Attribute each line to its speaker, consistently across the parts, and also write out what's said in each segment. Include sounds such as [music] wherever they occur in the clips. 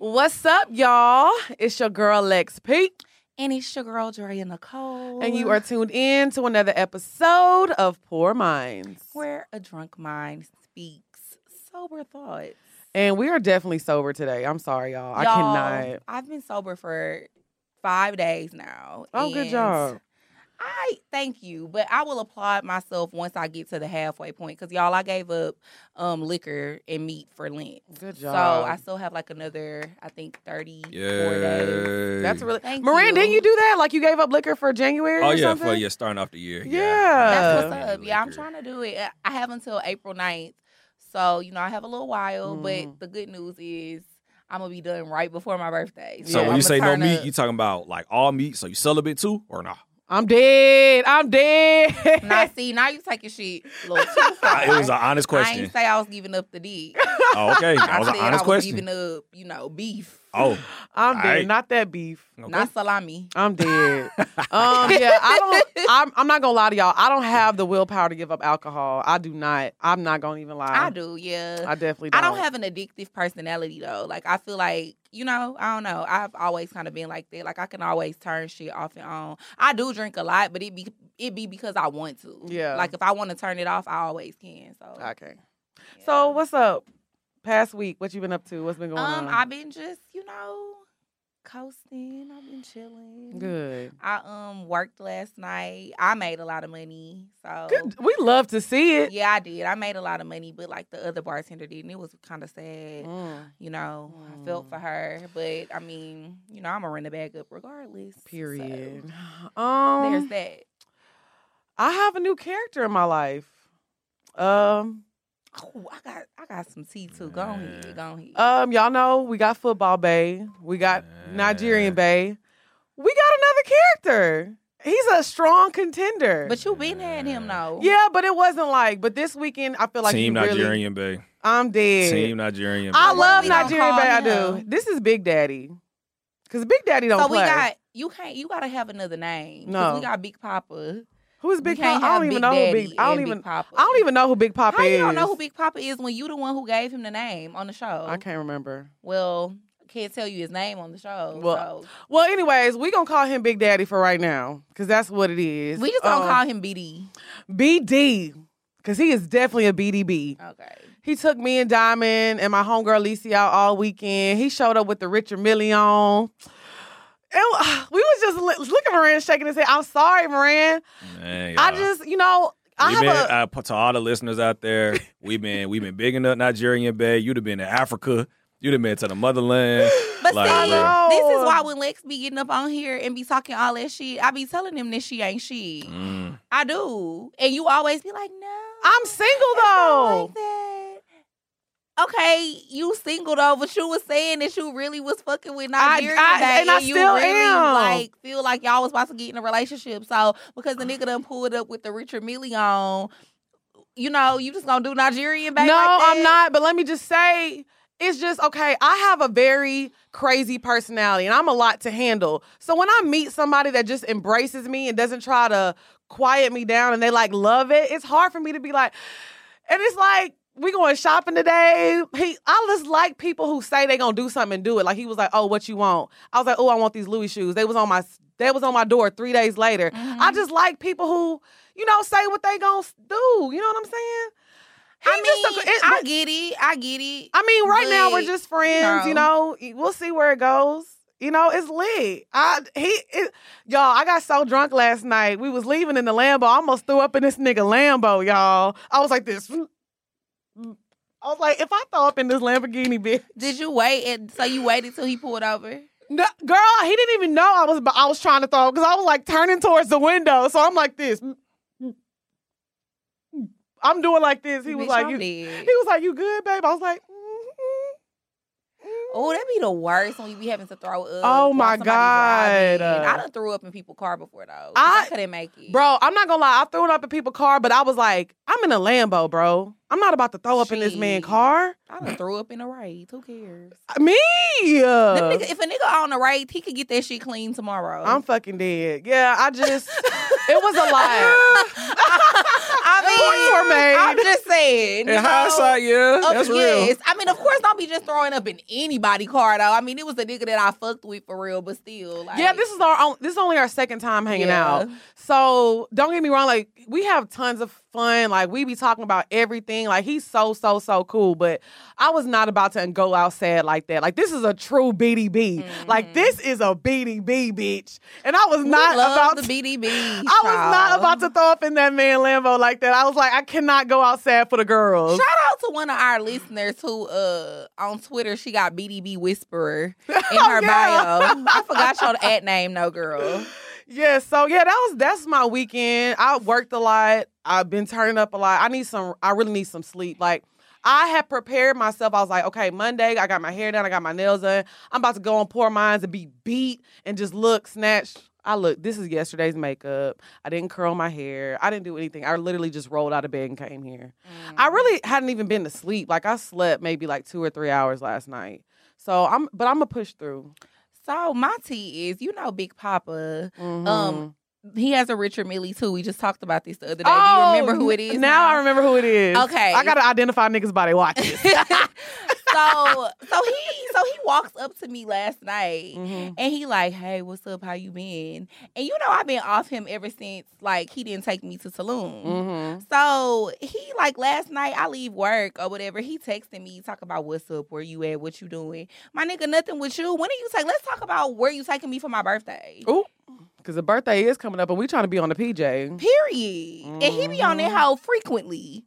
Speaker 1: What's up, y'all? It's your girl Lex P,
Speaker 2: And it's your girl Drea Nicole.
Speaker 1: and you are tuned in to another episode of Pour Minds.
Speaker 2: where a drunk mind speaks sober thoughts.
Speaker 1: And we are definitely sober today. I'm sorry, y'all. I
Speaker 2: Y'all,
Speaker 1: cannot.
Speaker 2: I've been sober for five days now.
Speaker 1: Oh, good job.
Speaker 2: I thank you, but I will applaud myself once I get to the halfway point because y'all, I gave up um liquor and meat for Lent.
Speaker 1: Good job. So.
Speaker 2: I still have like another, I think, thirty four days.
Speaker 1: That's really.
Speaker 2: Thank
Speaker 1: Moran,
Speaker 2: you.
Speaker 1: didn't you do that? Like you gave up liquor for January?
Speaker 3: Oh
Speaker 1: or
Speaker 3: yeah,
Speaker 1: something?
Speaker 3: for yeah, starting off the year.
Speaker 1: Yeah.
Speaker 2: That's
Speaker 1: Uh,
Speaker 2: what's up. Yeah, I'm trying to do it. I have until April 9th. So, you know, I have a little while,
Speaker 1: Mhm.
Speaker 2: but the good news is I'm going to be done right before my birthday.
Speaker 3: So
Speaker 1: Yeah.
Speaker 3: when you
Speaker 2: I'ma
Speaker 3: say no meat,
Speaker 2: up.
Speaker 3: you talking about like all meat? So you celibate too, or not?
Speaker 1: I'm dead. I'm dead.
Speaker 2: Now, [laughs] see, now you taking shit a little too [laughs] far.
Speaker 3: it was an honest question.
Speaker 2: I ain't say I was giving up the dick.
Speaker 3: Oh, okay, that
Speaker 2: I
Speaker 3: was an
Speaker 2: said
Speaker 3: honest
Speaker 2: I was
Speaker 3: question.
Speaker 2: giving up, you know, beef,
Speaker 3: Oh,
Speaker 1: I'm dead.
Speaker 3: Alright.
Speaker 1: Not that beef.
Speaker 3: okay.
Speaker 2: not salami.
Speaker 1: I'm dead. [laughs] um, yeah, I don't. [laughs] I'm, I'm not gonna lie to y'all. I don't have the willpower to give up alcohol. I do not. I'm not gonna even lie.
Speaker 2: I do, yeah.
Speaker 1: I definitely.
Speaker 2: I
Speaker 1: Don't.
Speaker 2: don't have an addictive personality though. Like I feel like, you know, I don't know. I've always kind of been like that. Like I can always turn shit off and on. I do drink a lot, but it be it be because I want to.
Speaker 1: Yeah.
Speaker 2: Like if I want to turn it off, I always can. So
Speaker 1: Okay.
Speaker 2: yeah.
Speaker 1: So what's up? Past week, what you been up to? What's been going
Speaker 2: um
Speaker 1: on?
Speaker 2: I've been just, you know, coasting. I've been chilling.
Speaker 1: Good.
Speaker 2: I um worked last night. I made a lot of money. So
Speaker 1: Good. We love to see it.
Speaker 2: yeah, I did. I made a lot of money, but like the other bartender did, and it was kind of sad.
Speaker 1: Mm,
Speaker 2: You know, I felt for her, but I mean, you know, I'm gonna run the bag up regardless. so
Speaker 1: period. [sighs] Um,
Speaker 2: there's that.
Speaker 1: I have a new character in my life. Um,
Speaker 2: Oh, I got, I got some tea too. Go ahead,
Speaker 3: Man.
Speaker 2: go ahead.
Speaker 1: um, y'all know we got football bay. We got Nigerian bay. We got another character. He's a strong contender.
Speaker 2: but you been had him though.
Speaker 1: yeah, but it wasn't like. But this weekend, I feel like
Speaker 3: Team
Speaker 1: he really.
Speaker 3: Nigerian Bay.
Speaker 1: I'm dead.
Speaker 3: Team Nigerian.
Speaker 1: I
Speaker 3: Bay.
Speaker 2: What
Speaker 1: love
Speaker 2: we gonna
Speaker 1: Nigerian
Speaker 2: call
Speaker 1: Bay. I do.
Speaker 2: him?
Speaker 1: This is Big Daddy, because Big Daddy don't
Speaker 2: So
Speaker 1: play.
Speaker 2: we got you can't you gotta have another name. 'cause
Speaker 1: No.
Speaker 2: we got Big Papa.
Speaker 1: Who's Big
Speaker 2: can't
Speaker 1: Papa? I don't even
Speaker 2: Big
Speaker 1: know who Big. I don't even.
Speaker 2: Big
Speaker 1: I don't even know who Big Papa
Speaker 2: How
Speaker 1: is.
Speaker 2: you don't know who Big Papa is when you the one who gave him the name on the show?
Speaker 1: I can't remember.
Speaker 2: Well, can't tell you his name on the show.
Speaker 1: Well,
Speaker 2: so
Speaker 1: Well, anyways, we gonna call him Big Daddy for right now, because that's what it is.
Speaker 2: we just gonna
Speaker 1: Um,
Speaker 2: call him BD.
Speaker 1: BD, because he is definitely a BDB.
Speaker 2: Okay.
Speaker 1: He took me and Diamond and my homegirl Lisa out all weekend. He showed up with the Richard Mille on. And [sighs] we was just li- look at Moran shaking his head. I'm sorry, Moran.
Speaker 3: Man,
Speaker 1: I just, you know, I
Speaker 3: we
Speaker 1: have
Speaker 3: been,
Speaker 1: a.
Speaker 3: uh, to all the listeners out there, we've been we've been bigging up Nigerian Bay. You'd have been to Africa. You'd have been to the motherland. [laughs]
Speaker 2: But
Speaker 3: Like,
Speaker 2: see,
Speaker 1: bro.
Speaker 2: this is why when Lex be getting up on here and be talking all that shit, I be telling him that she ain't she.
Speaker 3: Mm.
Speaker 2: I do, and you always be like, no,
Speaker 1: I'm single
Speaker 2: it's not
Speaker 1: though.
Speaker 2: Okay, you single though, but you was saying that you really was fucking with
Speaker 1: I-
Speaker 2: Nigerian
Speaker 1: I-
Speaker 2: bae,
Speaker 1: and I
Speaker 2: you
Speaker 1: still
Speaker 2: really
Speaker 1: am.
Speaker 2: like feel like y'all was about to get in a relationship. So because the nigga done pulled up with the Richard Million, you know, you just gonna do Nigerian bae?
Speaker 1: no,
Speaker 2: like?
Speaker 1: I'm not. But let me just say, it's just okay. I have a very crazy personality, and I'm a lot to handle. So when I meet somebody that just embraces me and doesn't try to quiet me down, and they like love it, it's hard for me to be like. And it's like we going shopping today. He, I just like people who say they gonna do something and do it. Like he was like, "Oh, what you want?" I was like, "Oh, I want these Louis shoes." They was on my, they was on my door three days later.
Speaker 2: Mhm.
Speaker 1: I just like people who, you know, say what they gonna do. You know what I'm saying? He
Speaker 2: I mean,
Speaker 1: a- it-
Speaker 2: I get it. I get it.
Speaker 1: I mean, right now we're just friends. You know, we'll see where it goes. You know, it's lit. I he, it, y'all. I got so drunk last night. We was leaving in the Lambo. I almost threw up in this nigga Lambo, y'all. I was like this. I was like, if I throw up in this Lamborghini, bitch.
Speaker 2: Did you wait? And so you waited till he pulled over?
Speaker 1: No, girl, he didn't even know I was. I was trying to throw because I was like turning towards the window. So I'm like this. I'm doing like this. He was
Speaker 2: Bitch,
Speaker 1: like,
Speaker 2: I'm
Speaker 1: you,
Speaker 2: dead.
Speaker 1: he was like, you good, babe? I was like, mm-hmm.
Speaker 2: Oh, that'd be the worst when you be having to throw up.
Speaker 1: Oh, my God.
Speaker 2: driving. I done threw up in people's car before though.
Speaker 1: I-
Speaker 2: I, couldn't make it,
Speaker 1: Bro, I'm not gonna lie. I threw it up in people's car, but I was like, I'm in a Lambo, bro. I'm not about to throw up in this man's
Speaker 2: Shit.
Speaker 1: car.
Speaker 2: I done threw up in a raid. Who cares?
Speaker 1: Uh,
Speaker 2: me. Nigga- if a nigga on a raid, he could get that shit clean tomorrow.
Speaker 1: I'm fucking dead. Yeah, I just, it was a [laughs] lot.
Speaker 2: I [laughs] mean,
Speaker 1: were made.
Speaker 2: I'm just saying. you
Speaker 3: In
Speaker 2: know?
Speaker 3: hindsight, yeah,
Speaker 2: Of-
Speaker 3: that's real.
Speaker 2: yes. I mean, of course, don't be just throwing up in anybody car though. I mean, it was a nigga that I fucked with for real, but still, like,
Speaker 1: yeah, this is our own, this is only our second time hanging
Speaker 2: Yeah.
Speaker 1: out. So don't get me wrong, like we have tons of fun. Like we be talking about everything. Like he's so so so cool. But I was not about to go out sad like that. Like this is a true BDB. Like this is a BDB bitch. And I was
Speaker 2: Mm-hmm. We
Speaker 1: not about
Speaker 2: the BDB.
Speaker 1: I was not about to throw up in that man Lambo like that. I was like, I cannot go out sad for the girls.
Speaker 2: Shout out to one of our listeners who, uh, on Twitter, she got BDB Whisperer [laughs] in her
Speaker 1: Oh, yeah.
Speaker 2: bio. I forgot your ad name, no girl. [laughs]
Speaker 1: Yeah, so yeah, that was that's my weekend. I worked a lot. I've been turning up a lot. I need some I really need some sleep. Like I had prepared myself. I was like, okay, Monday, I got my hair done, I got my nails done. I'm about to go on Pour Minds and be beat and just look snatched. I look, this is yesterday's makeup. I didn't curl my hair. I didn't do anything. I literally just rolled out of bed and came here. I mm. really hadn't even been to sleep. Like I slept maybe like two or three hours last night. So I'm but I'm gonna push through.
Speaker 2: So my tea is, you know, Big Papa.
Speaker 1: Mhm.
Speaker 2: Um, he has a Richard Mille too. We just talked about this the other day. Do you remember who it is?
Speaker 1: Oh, Now, I remember who it is.
Speaker 2: Okay.
Speaker 1: I gotta identify niggas by their watches. [laughs]
Speaker 2: so so he so he walks up to me last night
Speaker 1: Mhm.
Speaker 2: and he like, hey, what's up? How you been? And you know I've been off him ever since like he didn't take me to Tulum.
Speaker 1: Mhm.
Speaker 2: So he like last night I leave work or whatever. He texted me talk about what's up, where you at, what you doing. My nigga, nothing with you. When are you take? Let's talk about where you taking me for my birthday.
Speaker 1: Ooh, because the birthday is coming up and we trying to be on the PJ.
Speaker 2: Period. And he be on that
Speaker 1: Mhm.
Speaker 2: hoe frequently.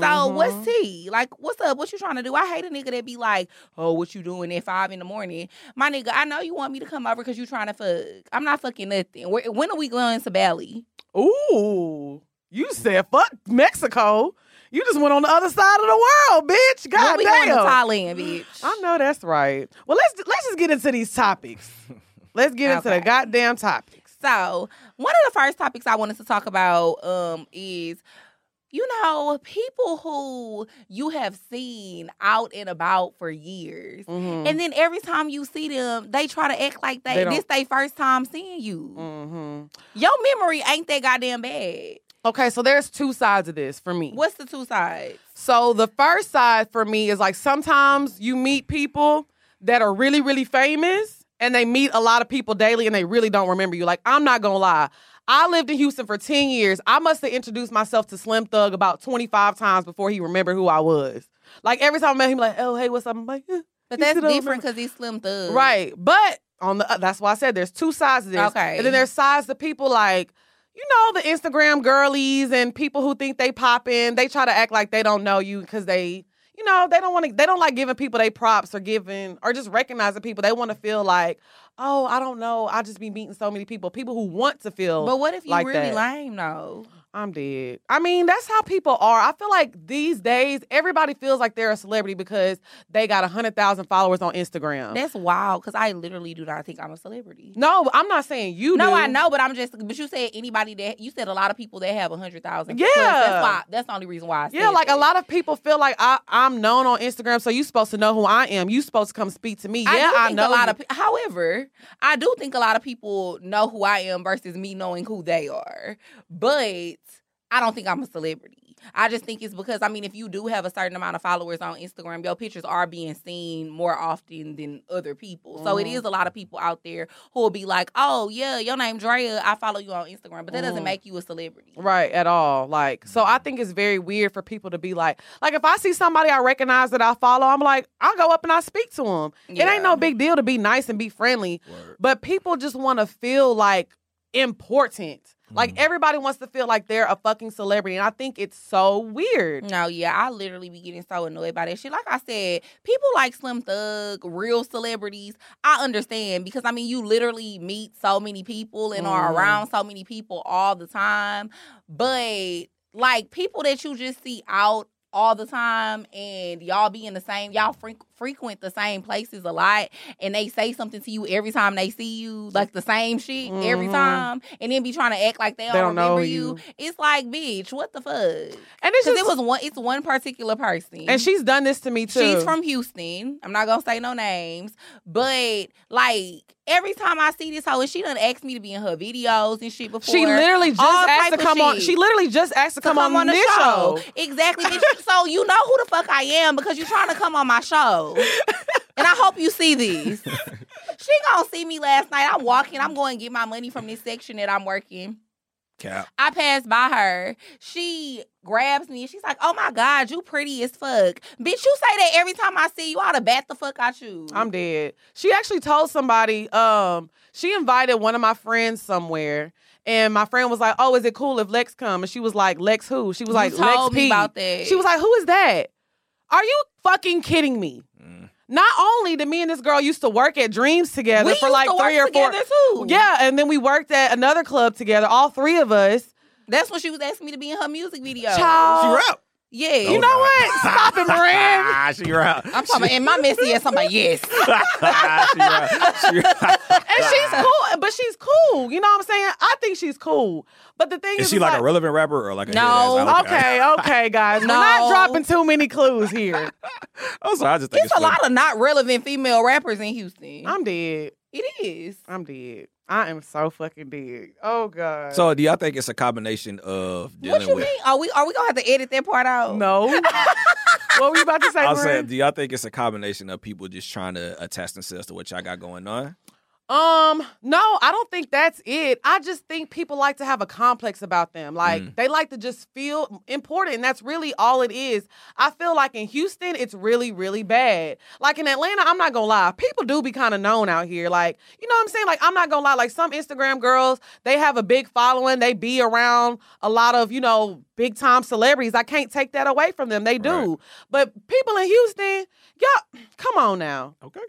Speaker 2: So
Speaker 1: Mhm.
Speaker 2: what's he Like, what's up? What you trying to do? I hate a nigga that be like, oh, what you doing at five in the morning? My nigga, I know you want me to come over because you trying to fuck. I'm not fucking nothing. Where, when are we going to Bali?
Speaker 1: Ooh, you said fuck Mexico. You just went on the other side of the world, bitch. God
Speaker 2: we going to
Speaker 1: damn.
Speaker 2: Thailand, bitch?
Speaker 1: I know that's right. Well, let's let's just get into these topics. Let's get into the goddamn topics.
Speaker 2: So one of the first topics I wanted to talk about um is you know people who you have seen out and about for years.
Speaker 1: Mhm.
Speaker 2: And then every time you see them, they try to act like
Speaker 1: They
Speaker 2: they, this they first time seeing you.
Speaker 1: Mhm.
Speaker 2: Your memory ain't that goddamn bad.
Speaker 1: Okay, so there's two sides of this for me.
Speaker 2: What's the two sides?
Speaker 1: So the first side for me is like sometimes you meet people that are really, really famous and they meet a lot of people daily and they really don't remember you. Like, I'm not gonna lie. I lived in Houston for 10 years. I must have introduced myself to Slim Thug about 25 times before he remembered who I was. Like every time I met him, like, oh hey, what's up? I'm like, eh.
Speaker 2: But that's different because he's slim thug.
Speaker 1: Right. But on the that's why I said there's two sides to this.
Speaker 2: Okay.
Speaker 1: And then there's sides to people like, you know, the Instagram girlies and people who think they pop in, they try to act like they don't know you because they, you know, they don't want to they don't like giving people they props or giving or just recognizing people. They want to feel like, oh, I don't know. I just be meeting so many people. People who want to feel
Speaker 2: But what if you
Speaker 1: like
Speaker 2: really
Speaker 1: that.
Speaker 2: lame though?
Speaker 1: I'm dead. I mean, that's how people are. I feel like these days everybody feels like they're a celebrity because they got 100,000 followers on Instagram.
Speaker 2: That's wild because I literally do not think I'm a celebrity.
Speaker 1: no, I'm not saying you
Speaker 2: no,
Speaker 1: do.
Speaker 2: I know, but I'm just. But you said anybody that you said a lot of people that have a hundred thousand.
Speaker 1: Yeah.
Speaker 2: that's why. That's the only reason why. I
Speaker 1: Yeah, like
Speaker 2: that.
Speaker 1: a lot of people feel like I, I'm known on Instagram, so you're supposed to know who I am. You're supposed to come speak to me.
Speaker 2: I
Speaker 1: yeah, I know.
Speaker 2: a lot
Speaker 1: you.
Speaker 2: of. However, I do think a lot of people know who I am versus me knowing who they are. But I don't think I'm a celebrity. I just think it's because I mean, if you do have a certain amount of followers on Instagram, your pictures are being seen more often than other people. So it is a lot of people out there who will be like, "Oh yeah, your name Drea. I follow you on Instagram," but that doesn't
Speaker 1: Mhm.
Speaker 2: make you a celebrity.
Speaker 1: Right, at all. Like, so I think it's very weird for people to be like, like if I see somebody I recognize that I follow, I'm like, I'll go up and I speak to them. It ain't no big deal to be nice and be friendly,
Speaker 3: Word.
Speaker 1: but people just want to feel like important. Like
Speaker 3: Mhm.
Speaker 1: everybody wants to feel like they're a fucking celebrity, and I think it's so weird.
Speaker 2: No, yeah, I literally be getting so annoyed by that shit. Like I said, people like Slim Thug, real celebrities, I understand because I mean, you literally meet so many people and are
Speaker 1: Mhm.
Speaker 2: around so many people all the time. But like people that you just see out all the time and y'all be in the same, y'all fre- frequent the same places a lot and they say something to you every time they see you, like the same shit every
Speaker 1: Mhm.
Speaker 2: time, and then be trying to act like they,
Speaker 1: They
Speaker 2: don't,
Speaker 1: don't know
Speaker 2: remember you.
Speaker 1: you.
Speaker 2: It's like, bitch, what the fuck?
Speaker 1: And it's
Speaker 2: Because
Speaker 1: just
Speaker 2: it was one. It's one particular person,
Speaker 1: and she's done this to me too.
Speaker 2: She's from Houston. I'm not gonna say no names, but like every time I see this hoe, and she done asked me to be in her videos and shit before.
Speaker 1: She literally just
Speaker 2: all
Speaker 1: asked to come on. She literally just asked to,
Speaker 2: to
Speaker 1: come, on, this show.
Speaker 2: Exactly. so you know who the fuck I am because you're trying to come on my show. [laughs] And I hope you see these. [laughs] she gonna see me last night. I'm walking. I'm going to get my money from this section that I'm working.
Speaker 3: Cap.
Speaker 2: I passed by her. She grabs me and she's like, "Oh my god, you pretty as fuck, bitch." You say that every time I see you. I ought to bat the fuck out you.
Speaker 1: I'm dead. She actually told somebody, um, she invited one of my friends somewhere. And my friend was like, Oh, is it cool if Lex come? And she was like, Lex who? She was
Speaker 2: You
Speaker 1: like, Lex
Speaker 2: me
Speaker 1: P.
Speaker 2: about that.
Speaker 1: She was like, Who is that? Are you fucking kidding me?
Speaker 3: Mm.
Speaker 1: Not only did me and this girl used to work at Dreams together
Speaker 2: we
Speaker 1: for
Speaker 2: used
Speaker 1: like
Speaker 2: to
Speaker 1: three or four.
Speaker 2: together too.
Speaker 1: Yeah, and then we worked at another club together, all three of us.
Speaker 2: that's when she was asking me to be in her music video.
Speaker 1: Child.
Speaker 3: She rap.
Speaker 2: Yeah,
Speaker 1: You know what? [laughs] Stop it, Moran.
Speaker 3: Ah, [laughs] she rap.
Speaker 2: I'm talking about in my messy ass. I'm like, yes. [laughs]
Speaker 3: she rap. She rap.
Speaker 1: And she's cool, but she's cool. You know what I'm saying? I think she's cool. But the thing is,
Speaker 3: Is she
Speaker 1: is
Speaker 3: like a relevant rapper or like a
Speaker 2: No.
Speaker 1: Okay, okay, guys. We're not dropping too many clues here.
Speaker 3: I'm sorry. I just think
Speaker 2: It's
Speaker 3: it's,
Speaker 2: a
Speaker 3: funny.
Speaker 2: lot of not relevant female rappers in Houston.
Speaker 1: I'm dead.
Speaker 2: it is.
Speaker 1: I'm dead. I am so fucking dead. Oh god.
Speaker 3: So do y'all think it's a combination of
Speaker 2: What you
Speaker 3: with?
Speaker 2: mean? Are we are we gonna have to edit that part out?
Speaker 1: no. [laughs] what were you about to say?
Speaker 3: I'll
Speaker 1: Marin?
Speaker 3: say, do y'all think it's a combination of people just trying to attach themselves to what y'all got going on?
Speaker 1: Um, no, I don't think that's it. I just think people like to have a complex about them. Like
Speaker 3: Mm.
Speaker 1: they like to just feel important. And that's really all it is. I feel like in Houston, it's really, really bad. Like in Atlanta, I'm not gonna lie, people do be kind of known out here. Like, you know what I'm saying? Like, I'm not gonna lie, like some Instagram girls, they have a big following, they be around a lot of, you know, big time celebrities. I can't take that away from them. They do.
Speaker 3: Right.
Speaker 1: But people in Houston, y'all, come on now.
Speaker 3: Okay.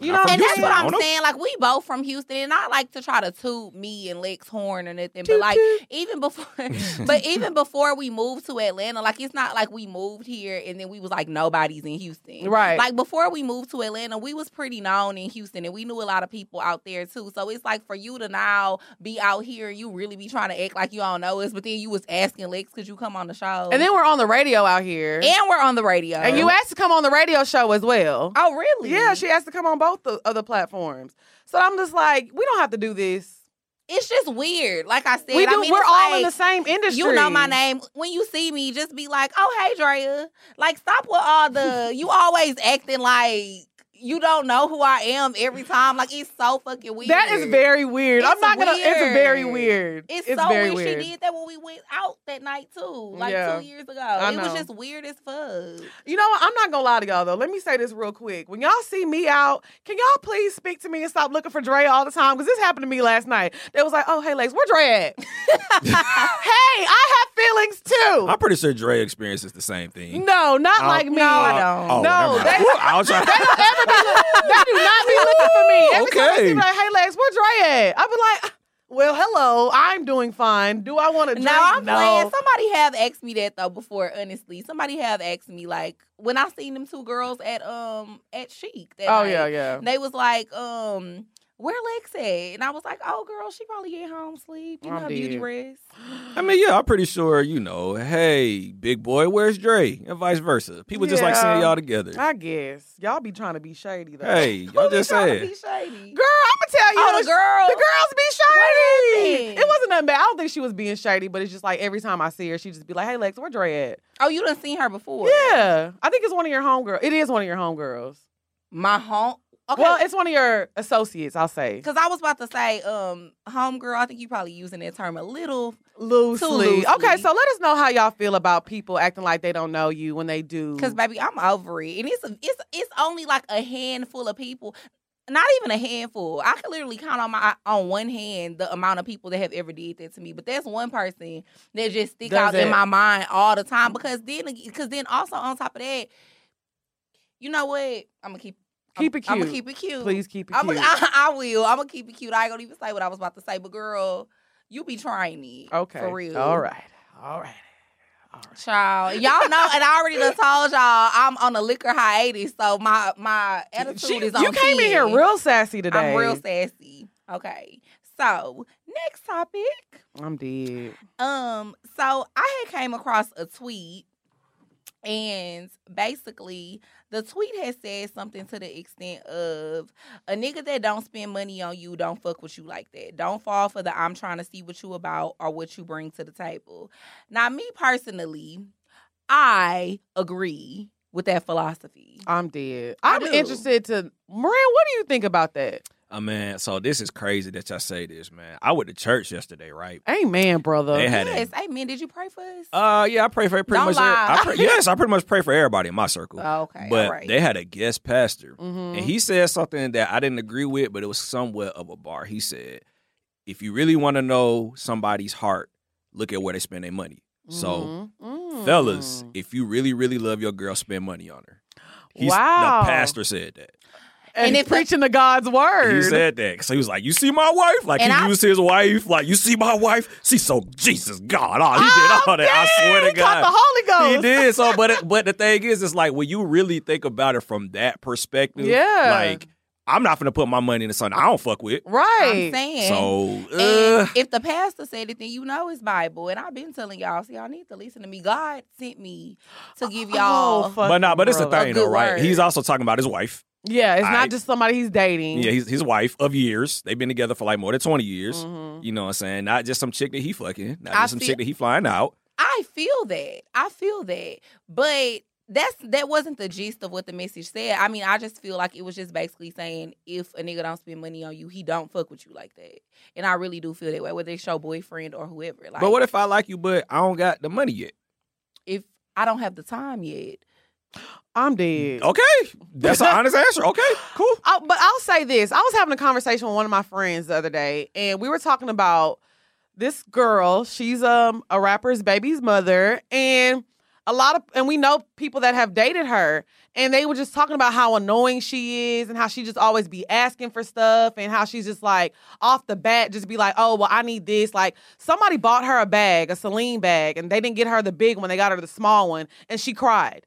Speaker 1: You know,
Speaker 2: And that's what I'm saying. Like we both from Houston, and I like to try to toot me and Lex horn or nothing. But like even before, [laughs] but even before we moved to Atlanta, like it's not like we moved here and then we was like nobody's in Houston,
Speaker 1: Right.
Speaker 2: Like before we moved to Atlanta, we was pretty known in Houston, and we knew a lot of people out there too. So it's like for you to now be out here, you really be trying to act like you don't know us, but then you was asking Lex, could you come on the show?
Speaker 1: And then we're on the radio out here.
Speaker 2: and we're on the radio,
Speaker 1: And you asked to come on the radio show as well.
Speaker 2: oh really?
Speaker 1: Yeah, she asked to come on both the other platforms. So I'm just like, we don't have to do this.
Speaker 2: It's just weird. Like I said,
Speaker 1: we do.
Speaker 2: I mean,
Speaker 1: we're all
Speaker 2: like,
Speaker 1: in the same industry.
Speaker 2: You know my name. When you see me, just be like, "Oh, hey, Drea." Like, stop with all the. You always acting like you don't know who I am every time. Like, it's so fucking weird.
Speaker 1: That is very weird. I'm
Speaker 2: It's
Speaker 1: not gonna. It's very
Speaker 2: weird.
Speaker 1: weird.
Speaker 2: It's, so
Speaker 1: very
Speaker 2: weird. She did that when we went out that night too, like
Speaker 1: Yeah.
Speaker 2: two years ago.
Speaker 1: I
Speaker 2: it was just weird as fuck.
Speaker 1: You know what? I'm not gonna lie to y'all though. Let me say this real quick. When y'all see me out, can y'all please speak to me and stop looking for Dre all the time? Because this happened to me last night. They was like, "Oh, hey, Lex, where Dre at?" [laughs] hey, I have feelings too.
Speaker 3: I'm pretty sure Dre experiences the same thing.
Speaker 1: No, not
Speaker 3: Oh,
Speaker 1: like me.
Speaker 2: no, I don't.
Speaker 3: Oh,
Speaker 1: No, they-
Speaker 3: I was trying. [laughs]
Speaker 1: They don't ever be look- they do not be looking for me. Every time they see me like, hey Lex, where Dre at? I be like, well, hello, I'm doing fine. Do I want to drink?
Speaker 2: No, I'm
Speaker 1: no.
Speaker 2: playing. Somebody have asked me that though before. Honestly, somebody have asked me like when I seen them two girls at um at Chic. That
Speaker 1: Oh
Speaker 2: night,
Speaker 1: yeah, yeah.
Speaker 2: They was like, um, where Lex at? And I was like, oh girl, she probably at home sleep. You
Speaker 1: I'm
Speaker 2: know, beauty rest.
Speaker 3: I mean, yeah, I'm pretty sure, you know, hey, big boy, where's Dre? And vice versa. People just like seeing y'all together.
Speaker 1: I guess y'all be trying to be shady though.
Speaker 3: Hey, [laughs]
Speaker 2: Who
Speaker 3: y'all just
Speaker 2: trying
Speaker 3: saying.
Speaker 2: be shady?
Speaker 1: girl, I'm gonna tell you,
Speaker 2: Oh, the girl.
Speaker 1: the girls be shady. It wasn't nothing bad. I don't think she was being shady, but it's just like every time I see her, she just be like, "Hey Lex, where Dre at?"
Speaker 2: Oh, you done seen her before?
Speaker 1: Yeah, I think it's one of your homegirls. It is one of your homegirls.
Speaker 2: My home. Okay.
Speaker 1: Well, it's one of your associates, I'll say.
Speaker 2: Cause I was about to say, um, homegirl. I think you're probably using that term a little.
Speaker 1: Loosely.
Speaker 2: loosely.
Speaker 1: Okay, so let us know how y'all feel about people acting like they don't know you when they do.
Speaker 2: Cause baby, I'm over it, and it's it's it's only like a handful of people. Not even a handful. I can literally count on my on one hand the amount of people that have ever did that to me. But that's one person that just stick
Speaker 1: Does
Speaker 2: out in my mind all the time. Because then, because then also on top of that, you know what? I'm gonna keep
Speaker 1: Keep it cute.
Speaker 2: I'm, gonna keep it cute.
Speaker 1: Please keep it
Speaker 2: I'm
Speaker 1: cute.
Speaker 2: I, [laughs] I will. I'm gonna keep it cute. I ain't gonna even say what I was about to say, but girl, you be trying me.
Speaker 1: okay.
Speaker 2: for real.
Speaker 1: All right. All right.
Speaker 2: Child, y'all know, and I already done told y'all I'm on a liquor hiatus, so my my attitude
Speaker 1: She-
Speaker 2: is on.
Speaker 1: you came in here real sassy today.
Speaker 2: I'm real sassy. Okay, so next topic.
Speaker 1: I'm dead.
Speaker 2: Um, so I had came across a tweet, and basically the tweet has said something to the extent of a nigga that don't spend money on you don't fuck with you like that. Don't fall for the I'm trying to see what you about or what you bring to the table. Now, me personally, I agree with that philosophy.
Speaker 1: I'm dead. I'm interested to Maria. What do you think about that?
Speaker 3: Uh, man, so this is crazy that y'all say this, man. I went to church yesterday, right?
Speaker 1: Amen, brother.
Speaker 3: They had
Speaker 2: yes,
Speaker 3: a
Speaker 2: Amen. Did you pray for us?
Speaker 3: uh yeah, I pray for pretty
Speaker 2: Don't
Speaker 3: much.
Speaker 2: lie.
Speaker 3: I pray, yes, I pretty much pray for everybody in my circle.
Speaker 2: Oh, okay,
Speaker 3: but
Speaker 2: all right.
Speaker 3: they had a guest pastor,
Speaker 1: Mhm.
Speaker 3: and he said something that I didn't agree with, but it was somewhat of a bar. He said, "If you really want to know somebody's heart, look at where they spend their money." So,
Speaker 1: Mhm. Mm.
Speaker 3: fellas, if you really, really love your girl, spend money on her. He's,
Speaker 1: Wow.
Speaker 3: The pastor said that.
Speaker 1: And,
Speaker 2: And
Speaker 1: he's
Speaker 2: if-
Speaker 1: preaching the God's word.
Speaker 3: He said that. So he was like, You see my wife? Like
Speaker 2: And
Speaker 3: he
Speaker 2: I-
Speaker 3: used his wife. Like, you see my wife? She's so Jesus God. Oh, he did all that. I swear
Speaker 1: he
Speaker 3: to
Speaker 1: caught
Speaker 3: God.
Speaker 1: the Holy Ghost.
Speaker 3: He did. So, but [laughs] it, but the thing is, it's like when you really think about it from that perspective,
Speaker 1: Yeah.
Speaker 3: like I'm not gonna put my money into something I don't fuck with.
Speaker 1: Right.
Speaker 2: I'm saying.
Speaker 3: So,
Speaker 2: And
Speaker 3: uh,
Speaker 2: if the pastor said it, then you know it's Bible. And I've been telling y'all, so y'all need to listen to me. God sent me to give y'all.
Speaker 1: Oh, fuck
Speaker 3: but nah, but it's the
Speaker 1: brother.
Speaker 3: thing
Speaker 2: good
Speaker 3: though, right?
Speaker 2: word.
Speaker 3: He's also talking about his wife.
Speaker 1: Yeah, it's
Speaker 3: I-
Speaker 1: not just somebody he's dating.
Speaker 3: Yeah, he's his wife of years. They've been together for like more than 20 years.
Speaker 1: Mhm.
Speaker 3: You know what I'm saying? Not just some chick that he fucking, not
Speaker 2: I
Speaker 3: just some
Speaker 2: feel-
Speaker 3: chick that he flying out.
Speaker 2: I feel that. I feel that. But that's that wasn't the gist of what the message said. I mean, I just feel like it was just basically saying if a nigga don't spend money on you, he don't fuck with you like that. And I really do feel that way, whether it's your boyfriend or whoever. Like,
Speaker 3: but what if I like you, but I don't got the money yet?
Speaker 2: if I don't have the time yet?
Speaker 1: I'm dead.
Speaker 3: Okay, that's an [laughs] honest answer. Okay, cool.
Speaker 1: I, but I'll say this. I was having a conversation with one of my friends the other day, and we were talking about this girl. She's um a rapper's baby's mother, and a lot of and we know people that have dated her, and they were just talking about how annoying she is, and how she just always be asking for stuff, and how she's just like off the bat just be like, oh well, I need this. Like somebody bought her a bag, a Celine bag, and they didn't get her the big one. They got her the small one, and she cried.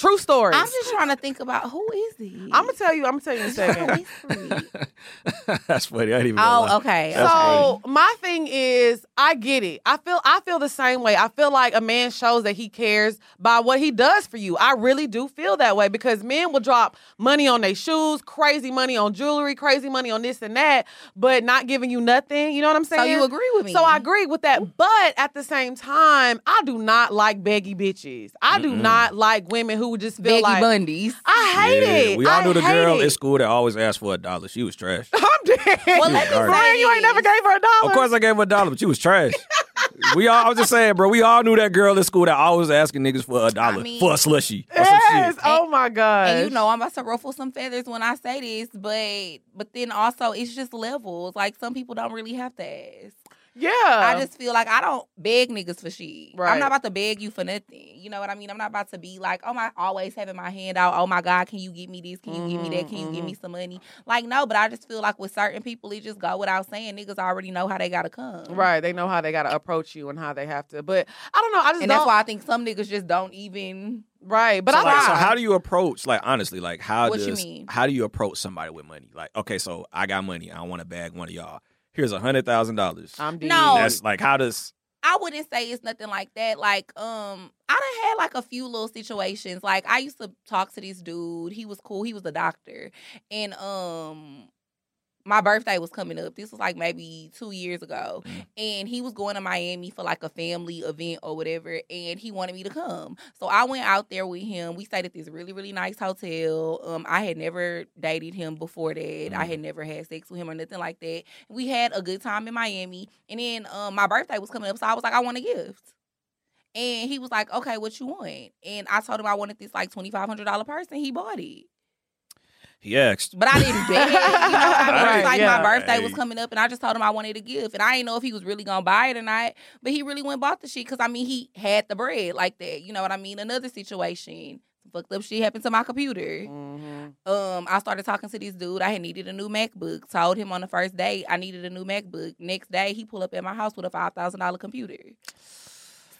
Speaker 1: True story.
Speaker 2: I'm just trying to think about who is he?
Speaker 1: I'm gonna tell you. I'm gonna tell you in a second. [laughs]
Speaker 3: That's funny. I didn't even. gonna oh, lie.
Speaker 2: oh, okay.
Speaker 3: That's
Speaker 1: so my thing is, I get it. I feel I feel the same way. I feel like a man shows that he cares by what he does for you. I really do feel that way because men will drop money on their shoes, crazy money on jewelry, crazy money on this and that, but not giving you nothing. You know what I'm saying?
Speaker 2: So you agree with me?
Speaker 1: So I agree with that. But at the same time, I do not like beggy bitches. I do
Speaker 3: Mm-mm.
Speaker 1: not like women who would just feel
Speaker 2: Becky
Speaker 1: like
Speaker 2: Bundy's.
Speaker 1: I hate
Speaker 3: Yeah,
Speaker 1: it.
Speaker 3: We all
Speaker 1: I
Speaker 3: knew the
Speaker 1: hate
Speaker 3: girl
Speaker 1: it.
Speaker 3: at school that always asked for a dollar. She was trash. [laughs]
Speaker 1: I'm dead.
Speaker 2: Well, let me
Speaker 3: Sorry.
Speaker 2: say
Speaker 1: you ain't never gave her a dollar.
Speaker 3: Of course, I gave her a dollar, but she was trash. we all. I was just saying, bro. We all knew that girl at school that always asking niggas for a dollar
Speaker 2: mean-
Speaker 3: for a slushy or some
Speaker 1: Yes.
Speaker 3: shit.
Speaker 1: Oh my god.
Speaker 2: And you know I'm about to ruffle some feathers when I say this, but but then also it's just levels. Like some people don't really have to ask.
Speaker 1: Yeah.
Speaker 2: I just feel like I don't beg niggas for shit.
Speaker 1: Right.
Speaker 2: I'm not about to beg you for nothing. You know what I mean? I'm not about to be like, oh my, always having my hand out. Oh my God, can you give me this? Can you give me that? Can you give me mm-hmm, some mm-hmm. money? Like no, but I just feel like with certain people, it just go without saying. Niggas already know how they gotta come.
Speaker 1: right. They know how they gotta approach you and how they have to. But I don't know. I just
Speaker 2: And
Speaker 1: don't.
Speaker 2: that's why I think some niggas just don't even.
Speaker 1: right. But
Speaker 3: so,
Speaker 1: I
Speaker 3: like, so
Speaker 1: try.
Speaker 3: how do you approach? Like honestly, like how
Speaker 2: What you
Speaker 3: does
Speaker 2: mean?
Speaker 3: how do you approach somebody with money? Like okay, so I got money. I want to bag one of y'all. Here's a hundred thousand dollars.
Speaker 1: I'm dead.
Speaker 2: No.
Speaker 3: That's like how does
Speaker 2: I wouldn't say it's nothing like that. Like, um, I done had like a few little situations. Like, I used to talk to this dude. He was cool. He was a doctor, and um, my birthday was coming up. This was like maybe two years ago,
Speaker 3: Mhm.
Speaker 2: and he was going to Miami for like a family event or whatever, and he wanted me to come. So I went out there with him. We stayed at this really really nice hotel. Um, I had never dated him before that. I
Speaker 3: Mhm.
Speaker 2: had never had sex with him or nothing like that. We had a good time in Miami, and then um, my birthday was coming up, so I was like, I want a gift. And he was like, okay, what you want? And I told him I wanted this like twenty five hundred dollar purse, and he bought it.
Speaker 3: He asked?
Speaker 2: But I didn't beg. You know I [laughs] mean? It
Speaker 1: Right,
Speaker 2: was like
Speaker 1: yeah.
Speaker 2: my birthday was coming up, and I just told him I wanted a gift, and I didn't know if he was really gonna buy it or not. But he really went bought the shit because I mean he had the bread like that. You know what I mean? Another situation, some fucked up shit happened to my computer.
Speaker 1: Mhm.
Speaker 2: Um, I started talking to this dude. I had needed a new MacBook. Told him on the first day I needed a new MacBook. Next day he pulled up at my house with a five thousand dollar computer.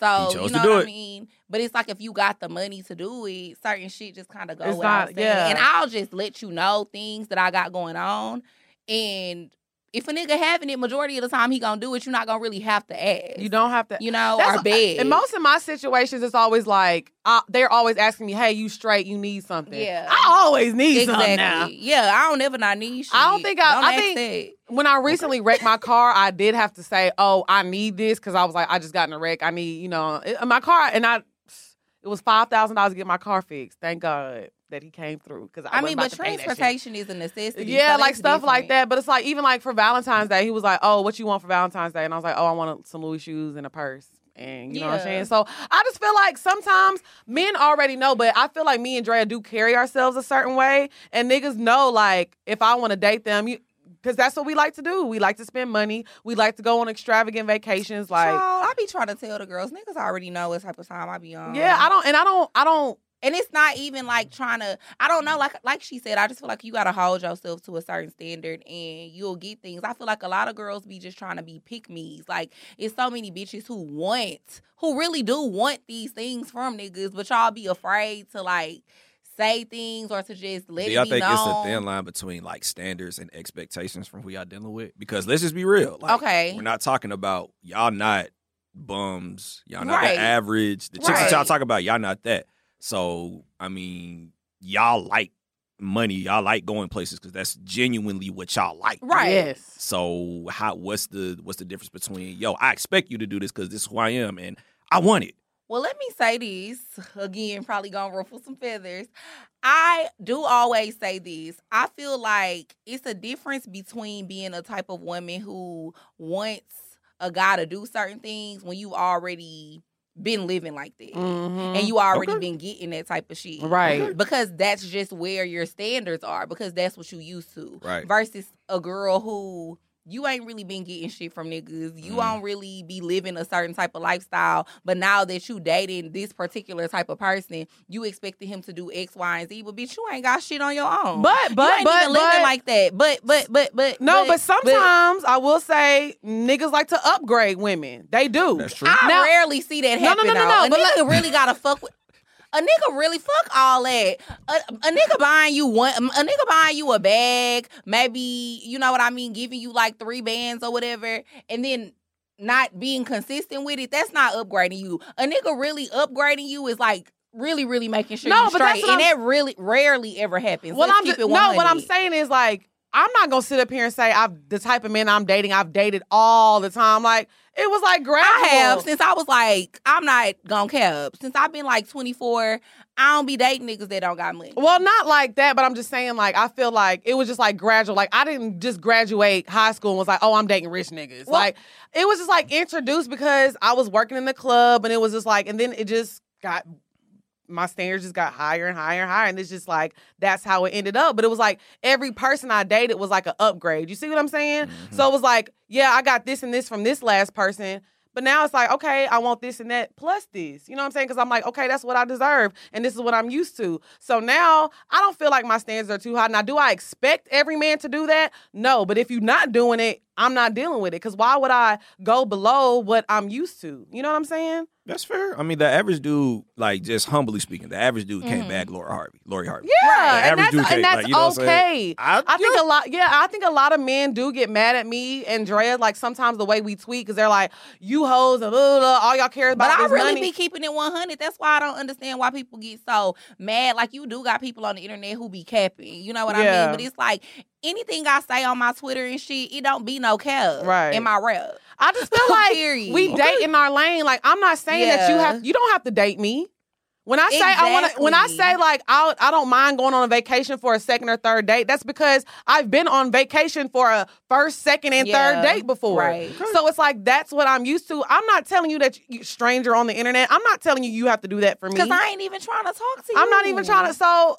Speaker 2: So
Speaker 3: He chose
Speaker 2: you know
Speaker 3: to do
Speaker 2: what
Speaker 3: it.
Speaker 2: I mean? But it's like if you got the money to do it, certain shit just kind of go
Speaker 1: It's not- yeah.
Speaker 2: And I'll just let you know things that I got going on. And if a nigga having it, majority of the time he gonna do it. You're not gonna really have to ask.
Speaker 1: You don't have to.
Speaker 2: you know,
Speaker 1: That's-
Speaker 2: or beg.
Speaker 1: In most of my situations, it's always like uh, they're always asking me, "Hey, you straight? You need something?"
Speaker 2: Yeah.
Speaker 1: I always need something now.
Speaker 2: Yeah, I don't ever not need shit.
Speaker 1: I don't think I-
Speaker 2: Don't
Speaker 1: I think- When I recently wrecked my [laughs] car, I did have to say, "Oh, I need this" because I was like, I just got in a wreck. I need, you know, my car, and I. It was five thousand dollars to get my car fixed. Thank God that he came through because I.
Speaker 2: I mean, but
Speaker 1: to pay that shit.
Speaker 2: transportation is a necessity.
Speaker 1: Yeah,
Speaker 2: so
Speaker 1: like stuff like that. But it's like even like for Valentine's Day, he was like, "Oh, what you want for Valentine's Day?" And I was like, "Oh, I want some Louis shoes and a purse." And you know what I'm saying? So I just feel like sometimes men already know, but I feel like me and Drea do carry ourselves a certain way, and niggas know like if I want to date them, you. Because that's what we like to do. We like to spend money. We like to go on extravagant vacations. Like,
Speaker 2: Child, I be trying to tell the girls, niggas already know what type of time I be on.
Speaker 1: yeah, I don't, and I don't, I don't.
Speaker 2: And it's not even like trying to. I don't know, like like she said, I just feel like you gotta hold yourself to a certain standard, and you'll get things. I feel like a lot of girls be just trying to be pick me's. Like it's so many bitches who want, who really do want these things from niggas, but y'all be afraid to like say things or to just let
Speaker 3: Do y'all think it's a thin line between like standards and expectations from who y'all dealing with? Because let's just be real. Like,
Speaker 2: Okay.
Speaker 3: We're not talking about y'all not bums. Y'all not
Speaker 2: Right.
Speaker 3: the average. The chicks that y'all talk about, y'all not that. So I mean, y'all like money. Y'all like going places because that's genuinely what y'all like.
Speaker 2: Right.
Speaker 1: Yes.
Speaker 3: So how? What's the what's the difference between yo? I expect you to do this because this is who I am and I want it.
Speaker 2: Well, let me say this [laughs] again, probably gonna ruffle some feathers. I do always say this. I feel like it's a difference between being a type of woman who wants a guy to do certain things when you already been living like that.
Speaker 1: Mhm.
Speaker 2: And you already
Speaker 3: Okay.
Speaker 2: been getting that type of shit.
Speaker 1: right.
Speaker 2: Because that's just where your standards are, because that's what you used to.
Speaker 3: Right.
Speaker 2: Versus a girl who you ain't really been getting shit from niggas. You
Speaker 3: Mm.
Speaker 2: don't really be living a certain type of lifestyle. But now that you dating this particular type of person, you expected him to do X, Y, and Z. But bitch, you ain't got shit on your own.
Speaker 1: But
Speaker 2: you
Speaker 1: but
Speaker 2: ain't
Speaker 1: but
Speaker 2: even living
Speaker 1: but
Speaker 2: like that. But but but but
Speaker 1: no, but, sometimes I will say niggas like to upgrade women. They do.
Speaker 3: That's true.
Speaker 2: I
Speaker 1: Now-
Speaker 2: rarely see that
Speaker 1: No, no,
Speaker 2: happen.
Speaker 1: no, no, no,
Speaker 2: A
Speaker 1: but
Speaker 2: nigga really gotta fuck with. A nigga really fuck all that. A, a nigga buying you one, a nigga buying you a bag, maybe you know what I mean, giving you like three bands or whatever, and then not being consistent with it. That's not upgrading you. A nigga really upgrading you is like really, really making sure
Speaker 1: No,
Speaker 2: you
Speaker 1: but that's
Speaker 2: straight,
Speaker 1: what
Speaker 2: and
Speaker 1: I'm-
Speaker 2: that really rarely ever happens.
Speaker 1: Well,
Speaker 2: Let's
Speaker 1: I'm
Speaker 2: keep
Speaker 1: just,
Speaker 2: it
Speaker 1: no. What I'm saying is like I'm not gonna sit up here and say I've the type of men I'm dating. I've dated all the time. Like it was like gradual.
Speaker 2: I have since I was like, I'm not gonna cap. Since I've been like 24, I don't be dating niggas that don't got money.
Speaker 1: Well, not like that, but I'm just saying, like, I feel like it was just like gradual. Like, I didn't just graduate high school and was like, oh, I'm dating rich niggas.
Speaker 2: Well-
Speaker 1: like, it was just like introduced because I was working in the club and it was just like, and then it just got, my standards just got higher and higher and higher. And it's just like, that's how it ended up. But it was like every person I dated was like an upgrade. You see what I'm saying?
Speaker 3: Mhm.
Speaker 1: So it was like, yeah, I got this and this from this last person. But now it's like, okay, I want this and that plus this. You know what I'm saying? Because I'm like, okay, that's what I deserve. And this is what I'm used to. So now I don't feel like my standards are too high. Now, do I expect every man to do that? No. But if you're not doing it, I'm not dealing with it. Because why would I go below what I'm used to? You know what I'm saying?
Speaker 3: That's fair. I mean, the average dude, like just humbly speaking, the average dude can't
Speaker 2: Mhm.
Speaker 3: bag Lori Harvey. Lori Harvey.
Speaker 1: Yeah.
Speaker 3: The
Speaker 1: And that's,
Speaker 3: dude
Speaker 1: and that's
Speaker 3: like, you know what I'm saying?
Speaker 1: okay.
Speaker 3: I,
Speaker 1: I think
Speaker 3: yeah.
Speaker 1: a lot, yeah, I think a lot of men do get mad at me and Drea, like sometimes the way we tweet, because they're like, you hoes and blah, blah, blah, all y'all care about
Speaker 2: But I
Speaker 1: is
Speaker 2: really
Speaker 1: money.
Speaker 2: be keeping it 100. That's why I don't understand why people get so mad. Like you do got people on the internet who be capping. You know what I mean? But it's like anything I say on my Twitter and shit, it don't be no cap
Speaker 1: Right.
Speaker 2: in my rep.
Speaker 1: I just feel [laughs] like
Speaker 2: Period.
Speaker 1: we
Speaker 3: Okay.
Speaker 1: date in our lane. Like I'm not saying that you have you don't have to date me. When I say I want to, when I say like I I don't mind going on a vacation for a second or third date. That's because I've been on vacation for a first, second, and
Speaker 2: Yeah,
Speaker 1: third date before.
Speaker 2: right.
Speaker 1: So it's like that's what I'm used to. I'm not telling you that you stranger on the internet. I'm not telling you you have to do that for me.
Speaker 2: Because I ain't even trying to talk to you.
Speaker 1: I'm not even trying to. So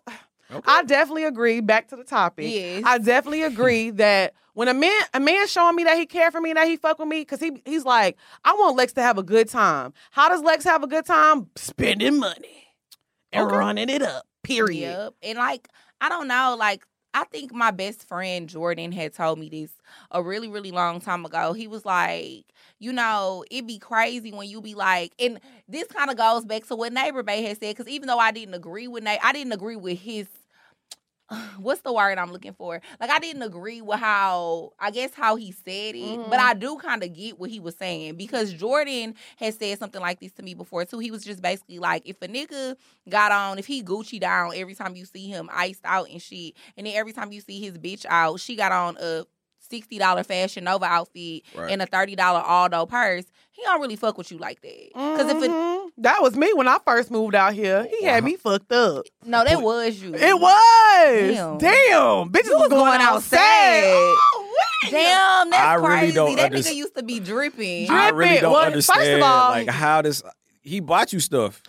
Speaker 3: Okay.
Speaker 1: I definitely agree. Back to the topic.
Speaker 2: Yes.
Speaker 1: I definitely agree [laughs] that when a man a man showing me that he care for me, that he fuck with me, because he he's like, I want Lex to have a good time. How does Lex have a good time? Spending money and
Speaker 3: Okay.
Speaker 1: running it up. Period.
Speaker 2: Yep. And like, I don't know, like I think my best friend Jordan had told me this a really, really long time ago. He was like, you know, it'd be crazy when you be like, and this kind of goes back to what Neighbor Bay had said, because even though I didn't agree with Nate, I didn't agree with his [sighs] what's the word I'm looking for? Like I didn't agree with how I guess how he said it,
Speaker 1: Mhm.
Speaker 2: but I do kind of get what he was saying because Jordan has said something like this to me before too. He was just basically like, if a nigga got on, if he Gucci down every time you see him iced out and shit, and then every time you see his bitch out, she got on a sixty dollar Fashion Nova outfit
Speaker 3: Right.
Speaker 2: and a thirty dollar Aldo purse, he don't really fuck with you like that. Because if it
Speaker 1: Mhm. that was me when I first moved out here, he had me fucked up.
Speaker 2: no, that was you.
Speaker 1: It was
Speaker 2: Damn.
Speaker 1: damn, bitches
Speaker 2: You
Speaker 1: was going, outside. Oh.
Speaker 2: Damn, that's
Speaker 3: I really
Speaker 2: crazy.
Speaker 3: don't
Speaker 2: that
Speaker 3: underst-
Speaker 2: nigga used to be dripping.
Speaker 1: Drip
Speaker 3: I really don't
Speaker 1: Well, first of all-
Speaker 3: like how this he bought you stuff.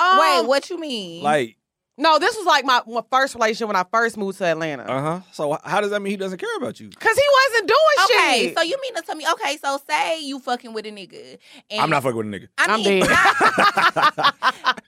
Speaker 1: Um,
Speaker 2: Wait, what you mean?
Speaker 3: Like,
Speaker 1: No, this was like my, my first relationship when I first moved to Atlanta.
Speaker 3: uh-huh. So how does that mean he doesn't care about you?
Speaker 1: Cause he wasn't doing
Speaker 2: okay,
Speaker 1: shit.
Speaker 2: so you mean to tell me? Okay, so say you fucking with a nigga. And
Speaker 3: I'm not fucking with a nigga.
Speaker 2: I
Speaker 1: I'm
Speaker 2: mean,
Speaker 1: dead.
Speaker 2: not- [laughs] [laughs]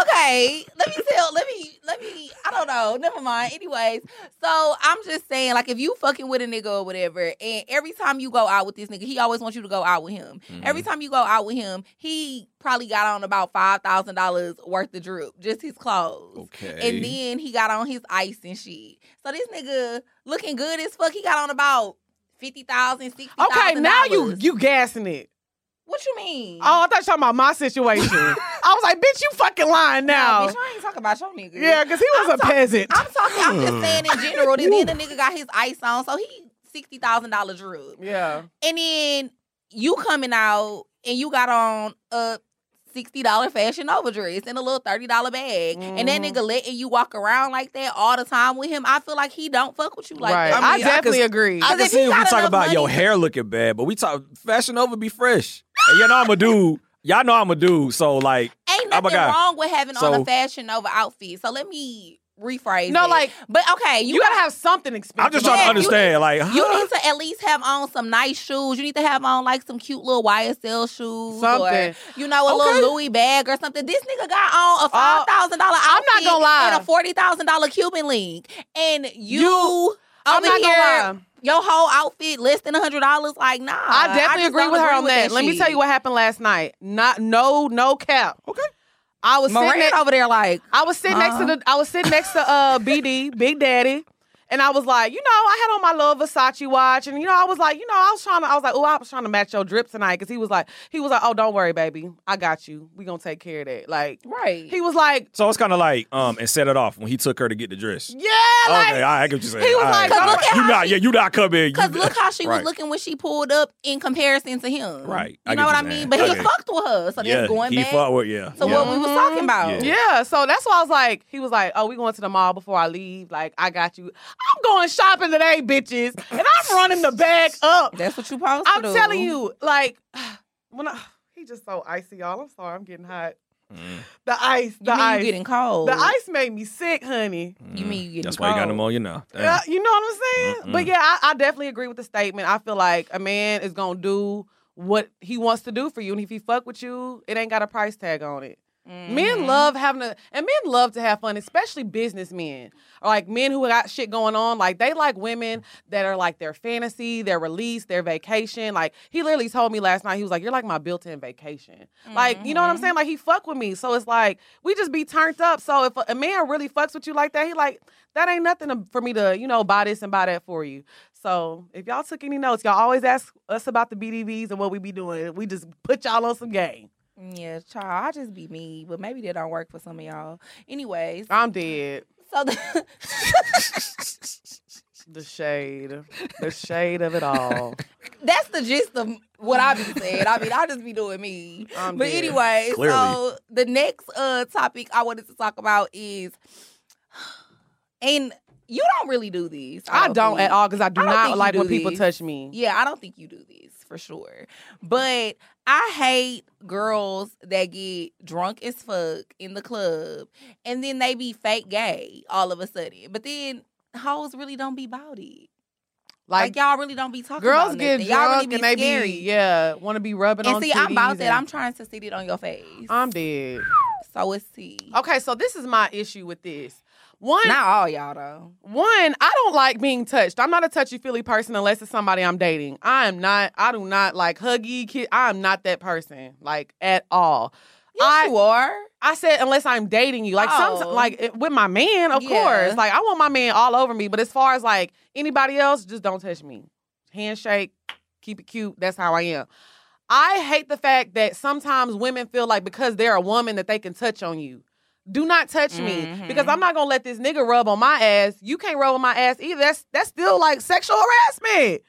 Speaker 2: okay, let me tell. Let me. Let me. I don't know. Never mind. Anyways, so I'm just saying, like, if you fucking with a nigga or whatever, and every time you go out with this nigga, he always wants you to go out with him.
Speaker 3: Mm-hmm.
Speaker 2: Every time you go out with him, he probably got on about five thousand dollars worth of drip, just his clothes.
Speaker 3: Okay.
Speaker 2: And then he got on his ice and shit. So this nigga looking good as fuck. He got on about fifty thousand, sixty thousand.
Speaker 1: okay, now you you gassing it.
Speaker 2: What you mean?
Speaker 1: Oh, I thought you were talking about my situation. [laughs] I was like, bitch, you fucking lying now.
Speaker 2: bitch, I ain't talking about your nigga.
Speaker 1: yeah, because he was
Speaker 2: I'm
Speaker 1: a
Speaker 2: talk-
Speaker 1: peasant.
Speaker 2: I'm talking. I'm just saying in general. Then then the nigga got his ice on, so he sixty thousand dollar drip.
Speaker 1: yeah.
Speaker 2: And then you coming out and you got on a sixty dollar fashion Nova dress and a little thirty dollar bag, and that
Speaker 1: Mhm.
Speaker 2: nigga letting you walk around like that all the time with him. I feel like he don't fuck with you like
Speaker 1: right.
Speaker 2: that.
Speaker 1: I,
Speaker 3: I mean, I
Speaker 1: definitely
Speaker 3: could-
Speaker 1: agree.
Speaker 3: I can see if we talk
Speaker 2: enough
Speaker 3: about your hair looking bad, but we talk Fashion Nova be fresh. And you know I'm a dude. Y'all know I'm a dude. So like,
Speaker 2: Ain't
Speaker 3: Oh my
Speaker 2: nothing
Speaker 3: God.
Speaker 2: wrong with having on
Speaker 3: So-
Speaker 2: a fashion Nova outfit. So let me rephrase.
Speaker 1: no,
Speaker 2: it.
Speaker 1: like
Speaker 2: but okay,
Speaker 1: you,
Speaker 2: you,
Speaker 1: gotta have something expensive.
Speaker 3: I'm just trying
Speaker 2: Yeah,
Speaker 3: to
Speaker 2: you-
Speaker 3: understand. like,
Speaker 2: You need to at least have on some nice shoes. You need to have on like some cute little YSL shoes,
Speaker 1: Something.
Speaker 2: or you know, a
Speaker 3: Okay.
Speaker 2: little Louis bag or something. This nigga got on a uh, five thousand dollar
Speaker 1: I'm
Speaker 2: outfit
Speaker 1: not gonna lie.
Speaker 2: and a forty thousand dollar Cuban link, and you,
Speaker 1: You- I'm
Speaker 2: over
Speaker 1: not
Speaker 2: here,
Speaker 1: gonna lie.
Speaker 2: your whole outfit less than a hundred dollars. Like, nah,
Speaker 1: I definitely
Speaker 2: just
Speaker 1: agree with her on that.
Speaker 2: with
Speaker 1: Let me tell you what happened last night. Not no no cap.
Speaker 3: Okay.
Speaker 1: I was sitting
Speaker 2: Moran
Speaker 1: at,
Speaker 2: over there, like,
Speaker 1: I was sitting next to
Speaker 2: Uh-huh.
Speaker 1: the I was sitting next to uh BD, Big Daddy. And I was like, you know, I had on my little Versace watch, and you know, I was like, you know, I was trying to, I was like, oh, I was trying to match your drip tonight, because he was like, he was like, oh, don't worry, baby, I got you. We gonna take care of that. Like,
Speaker 2: right.
Speaker 1: he was like,
Speaker 3: So it's kind of like um and set it off when he took her to get the dress.
Speaker 1: yeah, like,
Speaker 3: okay, I, I get what you're saying.
Speaker 1: he was
Speaker 3: All
Speaker 1: like,
Speaker 3: right,
Speaker 2: look at
Speaker 3: you
Speaker 2: how
Speaker 3: not
Speaker 2: she-
Speaker 3: yeah, you not coming.
Speaker 2: Because look [laughs] how she was looking when she pulled up in comparison to him.
Speaker 3: Right. I
Speaker 2: You
Speaker 3: get
Speaker 2: know what
Speaker 3: you
Speaker 2: I mean? But he
Speaker 3: Okay.
Speaker 2: fucked with her. So
Speaker 3: yeah,
Speaker 2: that's going
Speaker 3: he
Speaker 2: back
Speaker 3: fought with yeah.
Speaker 2: to
Speaker 3: yeah.
Speaker 2: what we was talking about.
Speaker 3: Yeah.
Speaker 1: Yeah, so that's why I was like, he was like, oh, we going to the mall before I leave. Like, I got you. I'm going shopping today, bitches, and I'm running the bag up.
Speaker 2: That's what you supposed
Speaker 1: I'm
Speaker 2: to do.
Speaker 1: telling you, like, [sighs] when I, [sighs] he just so icy, y'all. I'm sorry, I'm getting hot.
Speaker 3: Mm,
Speaker 1: The ice, the
Speaker 2: You mean
Speaker 1: ice,
Speaker 2: you getting cold?
Speaker 1: the ice made me sick, honey.
Speaker 2: You
Speaker 3: mm.
Speaker 2: mean you getting
Speaker 3: That's why you got
Speaker 2: cold.
Speaker 3: pneumonia now. Damn.
Speaker 1: Yeah, you know what I'm saying?
Speaker 3: Mm-mm.
Speaker 1: But yeah, I, I definitely agree with the statement. I feel like a man is gonna do what he wants to do for you, and if he fuck with you, it ain't got a price tag on it. Men
Speaker 2: Mhm.
Speaker 1: love having a, and men love to have fun, especially businessmen or like men who got shit going on. Like they like women that are like their fantasy, their release, their vacation. Like he literally told me last night, he was like, "You're like my built-in vacation." Like you know what I'm
Speaker 2: Mhm.
Speaker 1: saying? Like he fuck with me, so it's like we just be turned up. So if a, a man really fucks with you like that, he like that ain't nothing to, for me to you know buy this and buy that for you. So if y'all took any notes, y'all always ask us about the BDBs and what we be doing. We just put y'all on some game.
Speaker 2: Yeah, child, I just be me, but maybe that don't work for some of y'all. Anyways,
Speaker 1: I'm dead.
Speaker 2: so the, [laughs]
Speaker 1: The shade, the shade of it all.
Speaker 2: that's the gist of what I be saying. I mean, I just be doing me.
Speaker 1: I'm
Speaker 2: but
Speaker 1: dead.
Speaker 2: anyway,
Speaker 3: Clearly.
Speaker 2: so the next uh topic I wanted to talk about is, and you don't really do these.
Speaker 1: I don't
Speaker 2: think.
Speaker 1: at all because I do
Speaker 2: I don't think
Speaker 1: not
Speaker 2: you
Speaker 1: like
Speaker 2: do
Speaker 1: when people touch me.
Speaker 2: Yeah, I don't think you do these for sure. But I hate girls that get drunk as fuck in the club and then they be fake gay all of a sudden. But then hoes really don't be about it. Like,
Speaker 1: Like,
Speaker 2: y'all really don't be talking
Speaker 1: girls
Speaker 2: about
Speaker 1: get
Speaker 2: nothing. Y'all really
Speaker 1: drunk
Speaker 2: be
Speaker 1: and they
Speaker 2: scary.
Speaker 1: be yeah want to be rubbing
Speaker 2: and
Speaker 1: on.
Speaker 2: see, I'm about that. I'm trying to sit it on your face.
Speaker 1: I'm dead.
Speaker 2: So it's T.
Speaker 1: Okay, so this is my issue with this. One,
Speaker 2: Not all y'all though.
Speaker 1: one, I don't like being touched. I'm not a touchy feely person unless it's somebody I'm dating. I am not. I do not like huggy. Kid, I am not that person, like at all.
Speaker 2: Yes,
Speaker 1: I-
Speaker 2: you are.
Speaker 1: I said unless I'm dating you, like some,
Speaker 2: Oh.
Speaker 1: like with my man, of
Speaker 2: Yeah.
Speaker 1: course. Like I want my man all over me, but as far as like anybody else, just don't touch me. Handshake, keep it cute. That's how I am. I hate the fact that sometimes women feel like because they're a woman that they can touch on you. Do not touch me
Speaker 2: Mhm.
Speaker 1: because I'm not gonna let this nigga rub on my ass. You can't rub on my ass either. That's that's still like sexual harassment.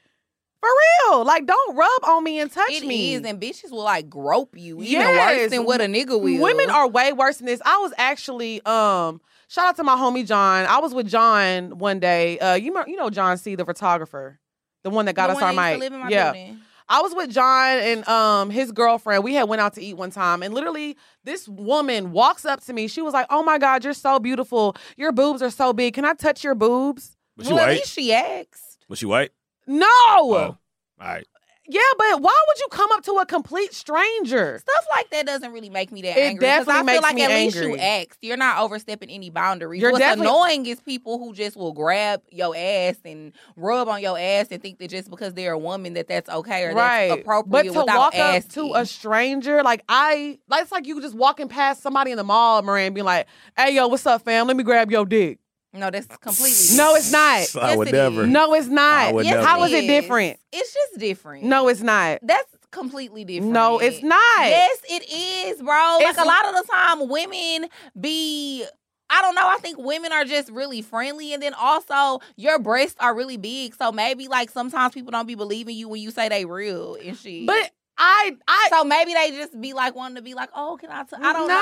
Speaker 1: For real. Like don't rub on me and touch
Speaker 2: It
Speaker 1: me.
Speaker 2: is, and bitches will like grope you even
Speaker 1: Yes.
Speaker 2: worse than what a nigga will.
Speaker 1: Women are way worse than this. I was actually um shout out to my homie John. I was with John one day. Uh you you know John C, the photographer. The one that got
Speaker 2: The
Speaker 1: us our
Speaker 2: that used to
Speaker 1: mic.
Speaker 2: live in my
Speaker 1: Yeah.
Speaker 2: building.
Speaker 1: I was with John and um his girlfriend. We had went out to eat one time and literally this woman walks up to me. She was like, "Oh my god, you're so beautiful. Your boobs are so big. Can I touch your boobs?"
Speaker 3: Was she
Speaker 2: well, at least she asked.
Speaker 3: Was she white?
Speaker 1: No.
Speaker 3: Oh, all right.
Speaker 1: Yeah, but why would you come up to a complete stranger?
Speaker 2: Stuff like that doesn't really make me that
Speaker 1: It
Speaker 2: angry.
Speaker 1: definitely
Speaker 2: I feel
Speaker 1: makes
Speaker 2: like
Speaker 1: me
Speaker 2: at least you
Speaker 1: angry.
Speaker 2: asked. You're not overstepping any boundaries.
Speaker 1: You're
Speaker 2: What's
Speaker 1: definitely-
Speaker 2: annoying is people who just will grab your ass and rub on your ass and think that just because they're a woman that that's okay or
Speaker 1: right.
Speaker 2: that's appropriate
Speaker 1: but to walk
Speaker 2: asking.
Speaker 1: up to a stranger, like I, like it's like you just walking past somebody in the mall, Moran, being like, "Hey, yo, what's up, fam? Let me grab your dick."
Speaker 2: No, that's completely.
Speaker 1: No, it's not.
Speaker 3: I
Speaker 2: Yes,
Speaker 3: would
Speaker 2: it
Speaker 3: never.
Speaker 2: is.
Speaker 1: No, it's not.
Speaker 3: I would
Speaker 2: Yes,
Speaker 3: never.
Speaker 1: How is
Speaker 2: it
Speaker 1: it different?
Speaker 2: It's just different.
Speaker 1: No, it's not.
Speaker 2: that's completely different.
Speaker 1: No, it's not.
Speaker 2: Yes, it is, bro.
Speaker 1: It's-
Speaker 2: like a lot of the time, women be. I don't know. I think women are just really friendly, and then also your breasts are really big. So maybe like sometimes people don't be believing you when you say they real and shit.
Speaker 1: But I, I,
Speaker 2: so maybe they just be like wanting to be like, oh, can I? T-? I don't
Speaker 1: No,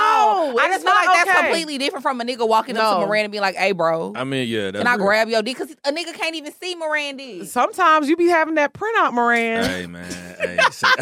Speaker 2: know. I
Speaker 1: it's
Speaker 2: just feel
Speaker 1: not
Speaker 2: like that's completely different from a nigga walking up to Miranda and be like, hey, bro,
Speaker 3: I mean, yeah. That's
Speaker 2: can I
Speaker 3: real.
Speaker 2: grab your dick? Because a nigga can't even see Miranda.
Speaker 1: sometimes you be having that printout, Moran.
Speaker 3: Hey man, hey, [laughs]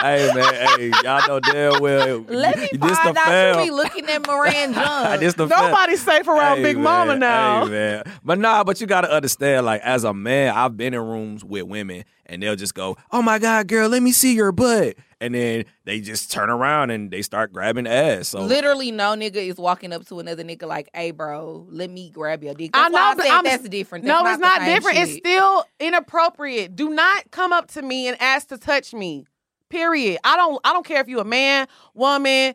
Speaker 3: hey man, hey, y'all know damn well.
Speaker 2: Let me
Speaker 3: this
Speaker 2: find
Speaker 3: the
Speaker 2: out
Speaker 3: fam.
Speaker 2: you be looking at Moran [laughs] John.
Speaker 3: this the.
Speaker 1: Nobody's safe around
Speaker 3: Hey,
Speaker 1: Big
Speaker 3: man,
Speaker 1: Mama now.
Speaker 3: Hey, man. But nah, but you gotta understand, like, as a man, I've been in rooms with women and they'll just go, Oh my God, girl, let me see your butt. And then they just turn around and they start grabbing ass. So
Speaker 2: Literally, no nigga is walking up to another nigga like, "Hey, bro, let me grab your dick."
Speaker 1: I
Speaker 2: That's why
Speaker 1: know,
Speaker 2: I
Speaker 1: but
Speaker 2: said
Speaker 1: I'm-
Speaker 2: that's different.
Speaker 1: No,
Speaker 2: That's
Speaker 1: it's not
Speaker 2: the same
Speaker 1: different. It's still inappropriate. Do not come up to me and ask to touch me. Period. I don't I don't care if you a man, woman,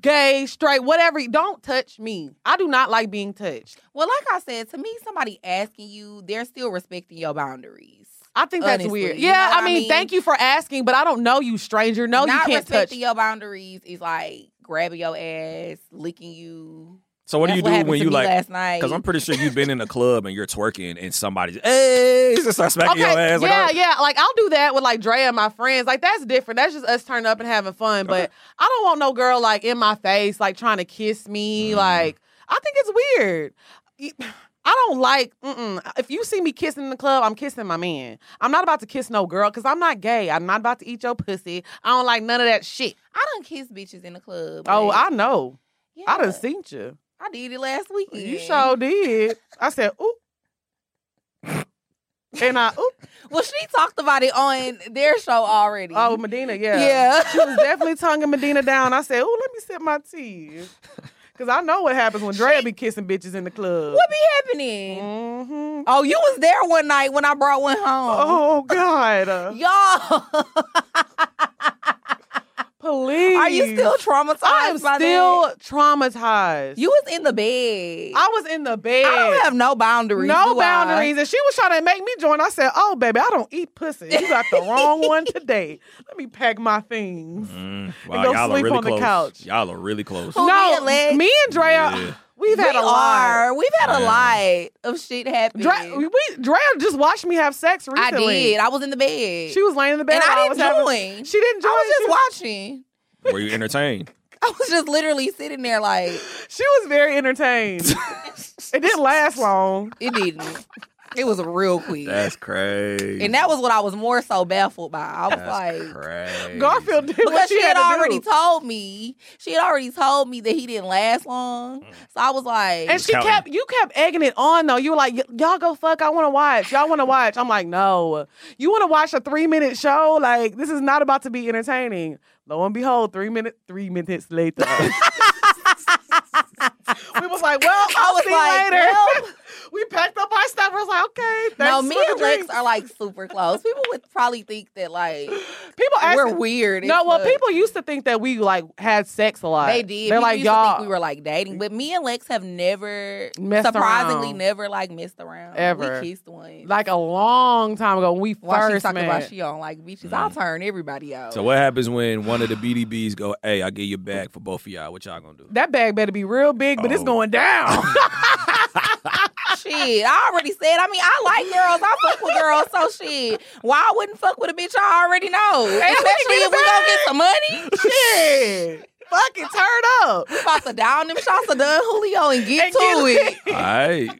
Speaker 1: gay, straight, whatever. Don't touch me. I do not like being touched.
Speaker 2: well, like I said, to me, somebody asking you, they're still respecting your boundaries.
Speaker 1: I think that's
Speaker 2: Honestly,
Speaker 1: weird.
Speaker 2: you
Speaker 1: Yeah,
Speaker 2: know what
Speaker 1: I
Speaker 2: I
Speaker 1: mean,
Speaker 2: mean?
Speaker 1: thank you for asking, but I don't know you, stranger. No,
Speaker 2: not
Speaker 1: you can't touch.
Speaker 2: respecting your boundaries is like grabbing your ass, licking you.
Speaker 3: so what
Speaker 2: That's
Speaker 3: do you do when you like
Speaker 2: last night?
Speaker 3: because I'm pretty sure you've been in a club and you're twerking and somebody hey just start smacking your ass like
Speaker 1: yeah,
Speaker 3: oh,
Speaker 1: yeah. Like I'll do that with like Drea and my friends. Like that's different. That's just us turning up and having fun. But I don't want no girl like in my face, like trying to kiss me.
Speaker 3: Mm.
Speaker 1: Like I think it's weird. I don't like. Mm-mm. If you see me kissing in the club, I'm kissing my man. I'm not about to kiss no girl because I'm not gay. I'm not about to eat your pussy. I don't like none of that shit.
Speaker 2: I don't kiss bitches in the club.
Speaker 1: Oh, I know.
Speaker 2: yeah,
Speaker 1: I done seen you.
Speaker 2: I did it last weekend.
Speaker 1: You sure did. I said, ooh. and I, ooh. [laughs]
Speaker 2: Well, she talked about it on their show already.
Speaker 1: Oh, Medina, yeah.
Speaker 2: Yeah.
Speaker 1: She was definitely tonguing Medina down. I said, oh, let me sip my tea. [laughs] Because I know what happens when Drea be kissing bitches in the club.
Speaker 2: what be happening?
Speaker 1: hmm
Speaker 2: Oh, you was there one night when I brought one home.
Speaker 1: Oh, God. [laughs]
Speaker 2: Y'all, [laughs]
Speaker 1: please.
Speaker 2: are you still traumatized?
Speaker 1: I am still
Speaker 2: that?
Speaker 1: traumatized.
Speaker 2: You was in the bed.
Speaker 1: I was in the bed.
Speaker 2: I don't have no boundaries.
Speaker 1: no
Speaker 2: do I?
Speaker 1: boundaries. And she was trying to make me join. I said, oh, baby, I don't eat pussy. You got the wrong one [laughs] today. Let me pack my things.
Speaker 3: Mm, wow,
Speaker 1: go
Speaker 3: y'all
Speaker 1: sleep
Speaker 3: are really
Speaker 1: on the
Speaker 3: close.
Speaker 1: couch.
Speaker 3: Y'all are really close.
Speaker 2: Who,
Speaker 1: no,
Speaker 2: and Lex?
Speaker 1: me and Drea,
Speaker 3: Yeah.
Speaker 1: We've
Speaker 2: we
Speaker 1: had a lot.
Speaker 2: We've had a lot of shit happen.
Speaker 1: Dre, we, Drea just watched me have sex recently.
Speaker 2: I did. I was in the bed.
Speaker 1: She was laying in the bed.
Speaker 2: and I
Speaker 1: was
Speaker 2: didn't
Speaker 1: having-
Speaker 2: join.
Speaker 1: She didn't join.
Speaker 2: I was
Speaker 1: she,
Speaker 2: just watching.
Speaker 3: Were you entertained? [laughs]
Speaker 2: I was just literally sitting there like
Speaker 1: she was very entertained. [laughs] it didn't last long.
Speaker 2: it didn't. It was a real quick.
Speaker 3: That's crazy.
Speaker 2: and that was what I was more so baffled by. I was
Speaker 3: That's
Speaker 2: like,
Speaker 3: crazy.
Speaker 1: Garfield did what
Speaker 2: because
Speaker 1: she,
Speaker 2: she had
Speaker 1: to
Speaker 2: already
Speaker 1: do.
Speaker 2: told me, she had already told me that he didn't last long. Mm. So I was like,
Speaker 1: And she
Speaker 3: Counting.
Speaker 1: kept, you kept egging it on though. You were like, "Y- y'all go fuck. I want to watch. Y'all want to watch. I'm like, no. You want to watch a three minute show? Like, this is not about to be entertaining. Lo and behold, three minutes three minutes later. [laughs] [laughs] we was like, well, I'll
Speaker 2: was
Speaker 1: see
Speaker 2: like,
Speaker 1: later.
Speaker 2: well. [laughs]
Speaker 1: we packed up our stuff. I was like, okay.
Speaker 2: No,
Speaker 1: thanks
Speaker 2: me
Speaker 1: for
Speaker 2: and Lex are like super close. People would probably think that like [gasps]
Speaker 1: people ask
Speaker 2: we're weird.
Speaker 1: No, well,
Speaker 2: fuck.
Speaker 1: people used to think that we like had sex a lot.
Speaker 2: They did.
Speaker 1: They're
Speaker 2: People
Speaker 1: like
Speaker 2: used
Speaker 1: y'all
Speaker 2: to think we were like dating, but me and Lex have never,
Speaker 1: Messed
Speaker 2: surprisingly,
Speaker 1: around.
Speaker 2: never like messed around.
Speaker 1: Ever.
Speaker 2: we kissed once.
Speaker 1: like a long time ago when we
Speaker 2: Why she
Speaker 1: first
Speaker 2: talking
Speaker 1: met.
Speaker 2: about she don't like bitches? I'll mm. turn everybody out.
Speaker 3: So what happens when one of the BDBs go, "Hey, I give you bag for both of y'all. What y'all gonna do?"
Speaker 1: that bag better be real big, but it's
Speaker 3: Oh.
Speaker 1: going down. [laughs] [laughs]
Speaker 2: shit, I already said. I mean, I like girls. I fuck with girls. So shit, why I wouldn't fuck with a bitch I already know? Especially if we
Speaker 1: it
Speaker 2: gonna get some money.
Speaker 1: Shit. Fucking turn up.
Speaker 2: We about to down them shots of Don Julio and get
Speaker 1: And
Speaker 2: to
Speaker 1: get
Speaker 2: it.
Speaker 3: All right,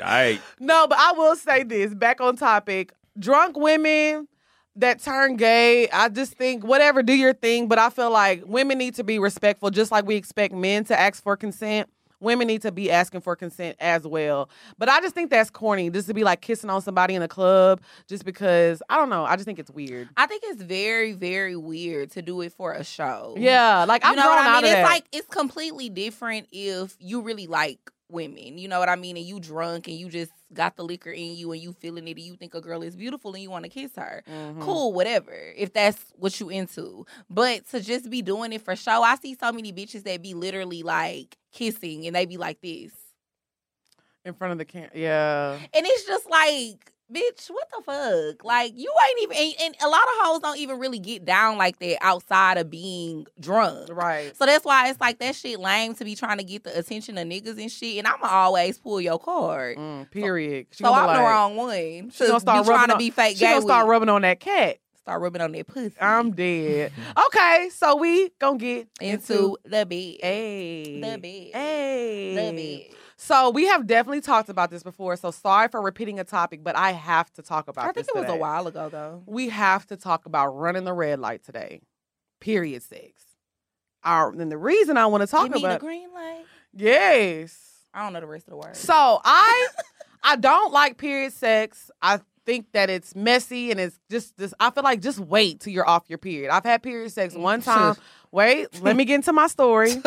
Speaker 3: all right.
Speaker 1: No, but I will say this back on topic. Drunk women that turn gay, I just think whatever, do your thing. But I feel like women need to be respectful, just like we expect men to ask for consent. Women need to be asking for consent as well. But I just think that's corny, just to be like kissing on somebody in a club, just because I don't know. I just think it's weird.
Speaker 2: I think it's very, very weird to do it for a show.
Speaker 1: Yeah, like
Speaker 2: you
Speaker 1: I've
Speaker 2: know
Speaker 1: grown
Speaker 2: what I
Speaker 1: out
Speaker 2: mean?
Speaker 1: of
Speaker 2: It's
Speaker 1: that.
Speaker 2: like it's completely different if you really like women. You know what I mean? And you drunk and you just got the liquor in you and you feeling it and you think a girl is beautiful and you want to kiss her.
Speaker 1: Mhm.
Speaker 2: Cool, whatever. If that's what you into. But to just be doing it for show, I see so many bitches that be literally like kissing and they be like this.
Speaker 1: in front of the camera. Yeah.
Speaker 2: And it's just like, bitch, what the fuck? Like, you ain't even, and, and a lot of hoes don't even really get down like that outside of being drunk.
Speaker 1: Right.
Speaker 2: So that's why it's like that shit lame to be trying to get the attention of niggas and shit. And I'ma always pull your card.
Speaker 1: Mm, period. She
Speaker 2: so I'm
Speaker 1: be
Speaker 2: the wrong one.
Speaker 1: She gonna start
Speaker 2: trying
Speaker 1: rubbing
Speaker 2: to be fake
Speaker 1: She gonna start
Speaker 2: with.
Speaker 1: rubbing on that cat.
Speaker 2: Start rubbing on that pussy.
Speaker 1: I'm dead. Okay, so we gonna get
Speaker 2: into the bed.
Speaker 1: Hey.
Speaker 2: The bed.
Speaker 1: Hey.
Speaker 2: The bed.
Speaker 1: So we have definitely talked about this before. So sorry for repeating a topic, but I have to talk about
Speaker 2: I think it was
Speaker 1: today.
Speaker 2: a while ago though.
Speaker 1: We have to talk about running the red light today. Period sex. Our and the reason I want to talk
Speaker 2: me the
Speaker 1: about
Speaker 2: green light.
Speaker 1: yes.
Speaker 2: I don't know the rest of the words.
Speaker 1: So I I don't like period sex. I think that it's messy and it's just this I feel like just wait till you're off your period. I've had period sex one [laughs] time. wait, let me get into my story. [laughs]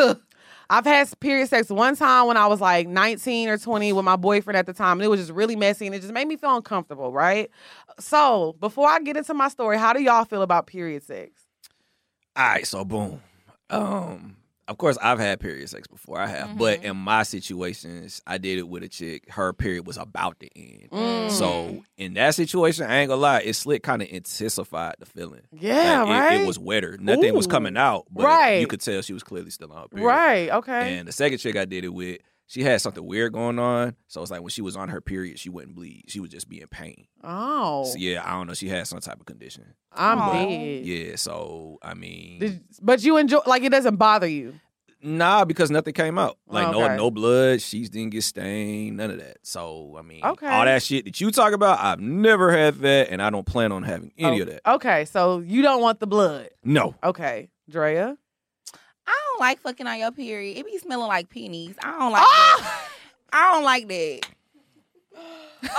Speaker 1: I've had period sex one time when I was like 19 or 20 with my boyfriend at the time. And it was just really messy and it just made me feel uncomfortable, right? So before I get into my story, how do y'all feel about period sex?
Speaker 3: All right, so boom. Um, of course, I've had period sex before. I have, but
Speaker 2: Mhm.
Speaker 3: in my situations, I did it with a chick. Her period was about to end.
Speaker 1: Mm.
Speaker 3: So in that situation, I ain't gonna lie, it slick kind of intensified the feeling.
Speaker 1: Yeah,
Speaker 3: Like, it-
Speaker 1: right.
Speaker 3: It, was wetter. Nothing was coming out, but
Speaker 1: Right.
Speaker 3: you could tell she was clearly still on her period.
Speaker 1: right. Okay.
Speaker 3: And the second chick I did it with, she had something weird going on. So it's like when she was on her period, she wouldn't bleed. She would just be in pain.
Speaker 1: oh,
Speaker 3: So yeah, I don't know. She had some type of condition.
Speaker 1: I'm
Speaker 2: Aw.
Speaker 1: dead.
Speaker 3: Yeah. So I mean,
Speaker 1: Did- but you enjoy like it doesn't bother you.
Speaker 3: Nah, because nothing came out. Like
Speaker 1: Okay.
Speaker 3: no no blood, sheets didn't get stained, none of that. So I mean,
Speaker 1: Okay.
Speaker 3: all that shit that you talk about, I've never had that, and I don't plan on having any
Speaker 1: Oh,
Speaker 3: of that.
Speaker 1: Okay, so you don't want the blood.
Speaker 3: No.
Speaker 1: Okay, Drea.
Speaker 2: Don't like fucking on your period. It be smelling like pennies. I don't like
Speaker 1: Ah!
Speaker 2: that. I don't like that. [laughs]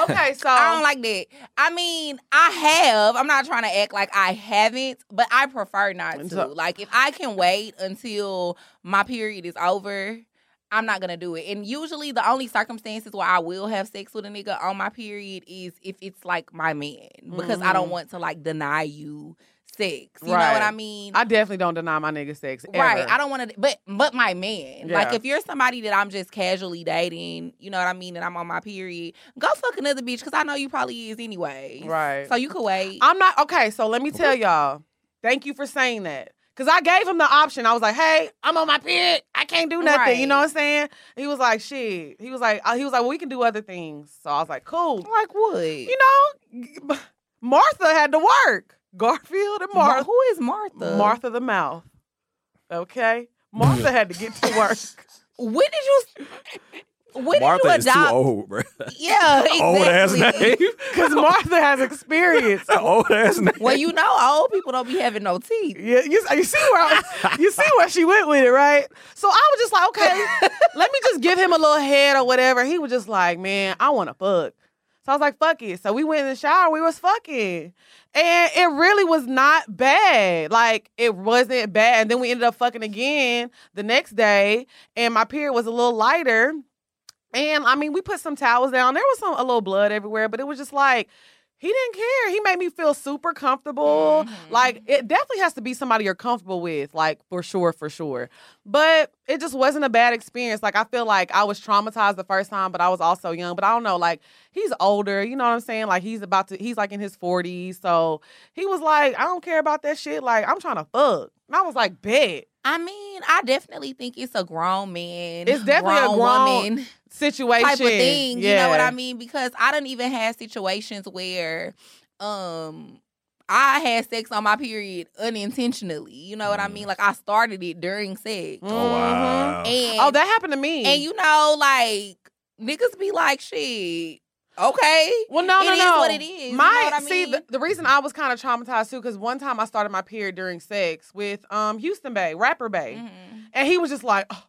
Speaker 1: Okay, so
Speaker 2: I don't like that. I mean, I have. I'm not trying to act like I haven't, but I prefer not to.
Speaker 1: So-
Speaker 2: like, if I can wait until my period is over, I'm not gonna do it. And usually, the only circumstances where I will have sex with a nigga on my period is if it's like my man, because I don't
Speaker 1: Mhm.
Speaker 2: want to like deny you sex. You know what I mean?
Speaker 1: I definitely don't deny my nigga sex.
Speaker 2: Right. I don't want to, but but my man.
Speaker 1: Yeah.
Speaker 2: Like if you're somebody that I'm just casually dating, you know what I mean, and I'm on my period, go fuck another bitch because I know you probably is anyway.
Speaker 1: Right.
Speaker 2: So you could wait.
Speaker 1: I'm not okay. So let me tell [laughs] y'all. Thank you for saying that. Cause I gave him the option. I was like, "Hey, I'm on my period. I can't do nothing." You know what I'm saying? He was like, "Shit." He was like, uh, "He was like, well, we can do other things." So I was like, "Cool."
Speaker 2: like what?
Speaker 1: You know, [laughs] Martha had to work. Garfield and
Speaker 2: Mar-
Speaker 1: Martha.
Speaker 2: who is Martha?
Speaker 1: Martha the mouth. Okay, Martha had to get to work. [laughs]
Speaker 2: When did you? When
Speaker 3: Martha
Speaker 2: did
Speaker 3: is
Speaker 2: you
Speaker 3: too
Speaker 2: adopt?
Speaker 3: old, bro.
Speaker 2: Yeah, exactly. [laughs]
Speaker 3: old ass name. [laughs]
Speaker 1: Because Martha has experience.
Speaker 3: old ass name.
Speaker 2: Well, you know, old people don't be having no teeth.
Speaker 1: Yeah, you, you see where I, you see where she went with it, right? So I was just like, okay, let me just give him a little head or whatever. He was just like, man, I want to fuck. So I was like, fuck it. So we went in the shower, we was fucking. And it really was not bad. Like it wasn't bad. And then we ended up fucking again the next day. And my period was a little lighter. And I mean, we put some towels down. There was some a little blood everywhere, but it was just like he didn't care. He made me feel super comfortable.
Speaker 2: Mhm.
Speaker 1: Like it definitely has to be somebody you're comfortable with, like for sure, for sure. But it just wasn't a bad experience. Like I feel like I was traumatized the first time, but I was also young. But I don't know, like he's older, you know what I'm saying? Like he's about to he's like in his 40s. So he was like, I don't care about that shit. Like I'm trying to fuck. And I was like, bet.
Speaker 2: I mean, I definitely think it's a grown man.
Speaker 1: It's definitely a grown
Speaker 2: woman
Speaker 1: Situation.
Speaker 2: type of thing. You know what I mean? Because I don't even have situations where um I had sex on my period unintentionally. You know what I
Speaker 3: Mm.
Speaker 2: mean? Like I started it during sex.
Speaker 3: Oh wow.
Speaker 2: And
Speaker 1: Oh, that happened to me.
Speaker 2: and you know, like niggas be like, shit, okay.
Speaker 1: Well, no,
Speaker 2: It
Speaker 1: no,
Speaker 2: is
Speaker 1: no.
Speaker 2: what it is, you
Speaker 1: My
Speaker 2: know what I
Speaker 1: see, the, the reason I was kind of traumatized too, because one time I started my period during sex with um Houston Bay, rapper Bay,
Speaker 2: Mhm.
Speaker 1: and he was just like, oh,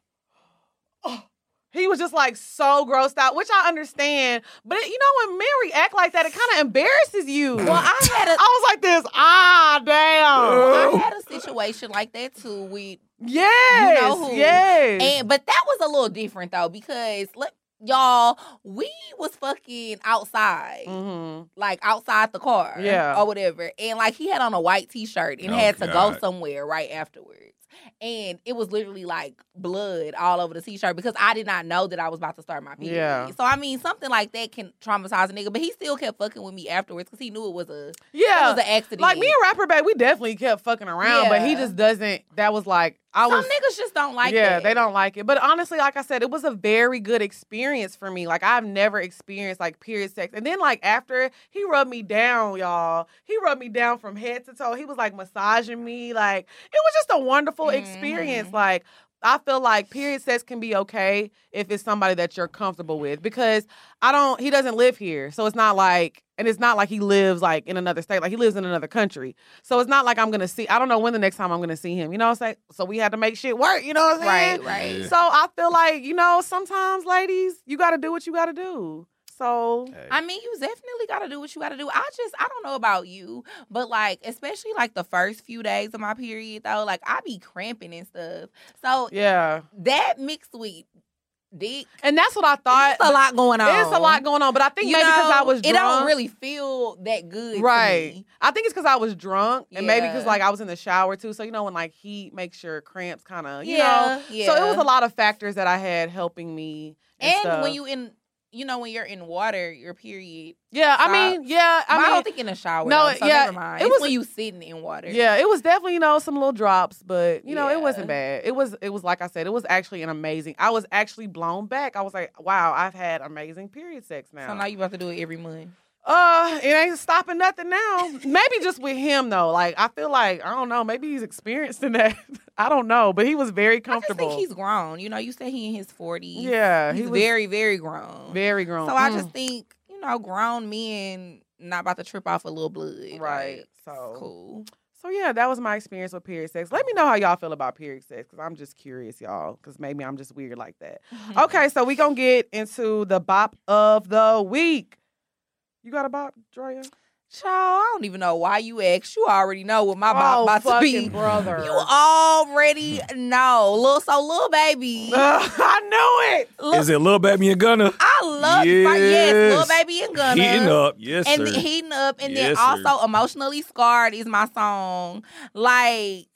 Speaker 1: oh. He was just like so grossed out, which I understand. But it, you know, when men react like that, it kind of embarrasses you.
Speaker 2: Well, I had a [laughs]
Speaker 1: I was like this. Ah, damn.
Speaker 2: I had a situation like that too We,
Speaker 1: Yes.
Speaker 2: who.
Speaker 1: Yes.
Speaker 2: And but that was a little different though because let y'all we was fucking outside.
Speaker 1: hmm
Speaker 2: Like outside the car,
Speaker 1: Yeah.
Speaker 2: or whatever, and like he had on a white T-shirt and
Speaker 3: Oh,
Speaker 2: had to go somewhere right afterwards, and it was literally like blood all over the T-shirt because I did not know that I was about to start my period.
Speaker 1: Yeah.
Speaker 2: So I mean, something like that can traumatize a nigga, but he still kept fucking with me afterwards because he knew it was a
Speaker 1: yeah, it
Speaker 2: was an accident.
Speaker 1: Like me and rapper Bay, we definitely kept fucking around, but he just doesn't. That was like I
Speaker 2: Some
Speaker 1: was.
Speaker 2: niggas just don't like
Speaker 1: yeah,
Speaker 2: that.
Speaker 1: they don't like it. But honestly, like I said, it was a very good experience for me. Like I've never experienced like period sex. And then like after he rubbed me down, y'all. He rubbed me down from head to toe. He was like massaging me. Like it was just a wonderful experience.
Speaker 2: Mhm.
Speaker 1: Like I feel like period sex can be okay if it's somebody that you're comfortable with because I don't he doesn't live here. So it's not like and it's not like he lives like in another state. Like he lives in another country. So it's not like I'm gonna see I don't know when the next time I'm gonna see him. You know what I'm saying? So we had to make shit work, you know what I'm saying?
Speaker 2: Right, right.
Speaker 1: So I feel like, you know, sometimes ladies, you gotta do what you gotta do. So
Speaker 3: Hey.
Speaker 2: I mean, you definitely got to do what you got to do. I just, I don't know about you, but like, especially like the first few days of my period, though, like I be cramping and stuff. So
Speaker 1: yeah.
Speaker 2: that mixed with dick,
Speaker 1: And that's what I thought.
Speaker 2: it's a lot going on.
Speaker 1: It's a lot going on. But I think
Speaker 2: You
Speaker 1: maybe because I was drunk.
Speaker 2: It don't really feel that good, to
Speaker 1: Right.
Speaker 2: me.
Speaker 1: I think it's because I was drunk and maybe because like I was in the shower too. So you know when like heat makes your cramps kind of you
Speaker 2: yeah,
Speaker 1: know.
Speaker 2: yeah.
Speaker 1: So it was a lot of factors that I had helping me. And,
Speaker 2: And when you in, you know, when you're in water, your period.
Speaker 1: yeah, I mean, yeah, I
Speaker 2: I,
Speaker 1: mean,
Speaker 2: don't think in the shower.
Speaker 1: no,
Speaker 2: though, so
Speaker 1: yeah,
Speaker 2: never mind.
Speaker 1: it
Speaker 2: It's
Speaker 1: was-
Speaker 2: when you sitting in water.
Speaker 1: Yeah, it was definitely you know some little drops, but you know it wasn't bad. It was it was like I said, it was actually an amazing. I was actually blown back. I was like, wow, I've had amazing period sex now.
Speaker 2: So now you about to do it every month.
Speaker 1: Uh, it ain't stopping nothing now. maybe just with him though. Like I feel like I don't know. Maybe he's experienced in that. [laughs] I don't know, but he was very comfortable.
Speaker 2: I just think he's grown. You know, you say he in his forties.
Speaker 1: yeah,
Speaker 2: he's
Speaker 1: he was
Speaker 2: very, very grown.
Speaker 1: very grown.
Speaker 2: so I
Speaker 1: Mm,
Speaker 2: just think, you know, grown men not about to trip off a little blood.
Speaker 1: right.
Speaker 2: Like,
Speaker 1: So
Speaker 2: cool.
Speaker 1: So yeah, that was my experience with period sex. Let me know how y'all feel about period sex, because I'm just curious, y'all. Because maybe I'm just weird like that. [laughs] Okay, so we gonna get into the bop of the week. You got a bop, Drea?
Speaker 2: Child, I don't even know why you asked. You already know what my
Speaker 1: oh,
Speaker 2: bop about to be.
Speaker 1: brother.
Speaker 2: You already know. Little so little baby. [laughs]
Speaker 1: I knew it.
Speaker 2: Look,
Speaker 3: Is it Lil Baby and Gunna?
Speaker 2: I love yes. yes,
Speaker 3: Lil
Speaker 2: Baby and Gunna.
Speaker 3: Heating up. Yes,
Speaker 2: and
Speaker 3: sir.
Speaker 2: heating up, and
Speaker 3: Yes,
Speaker 2: then
Speaker 3: sir.
Speaker 2: also emotionally scarred is my song. Like,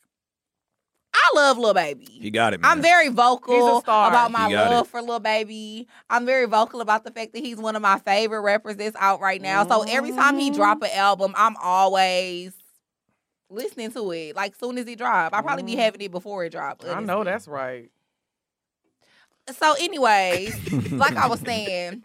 Speaker 2: I love Lil Baby.
Speaker 3: He got it, man.
Speaker 2: I'm very vocal about my
Speaker 3: He got
Speaker 2: love for Lil Baby. I'm very vocal about the fact that he's one of my favorite rappers that's out right now. So every time he drop an album, I'm always listening to it. Like soon as he drop, I probably be
Speaker 1: Mhm.
Speaker 2: having it before it drop.
Speaker 1: I know
Speaker 2: honestly.
Speaker 1: that's right.
Speaker 2: So, anyways, [laughs] like I was saying,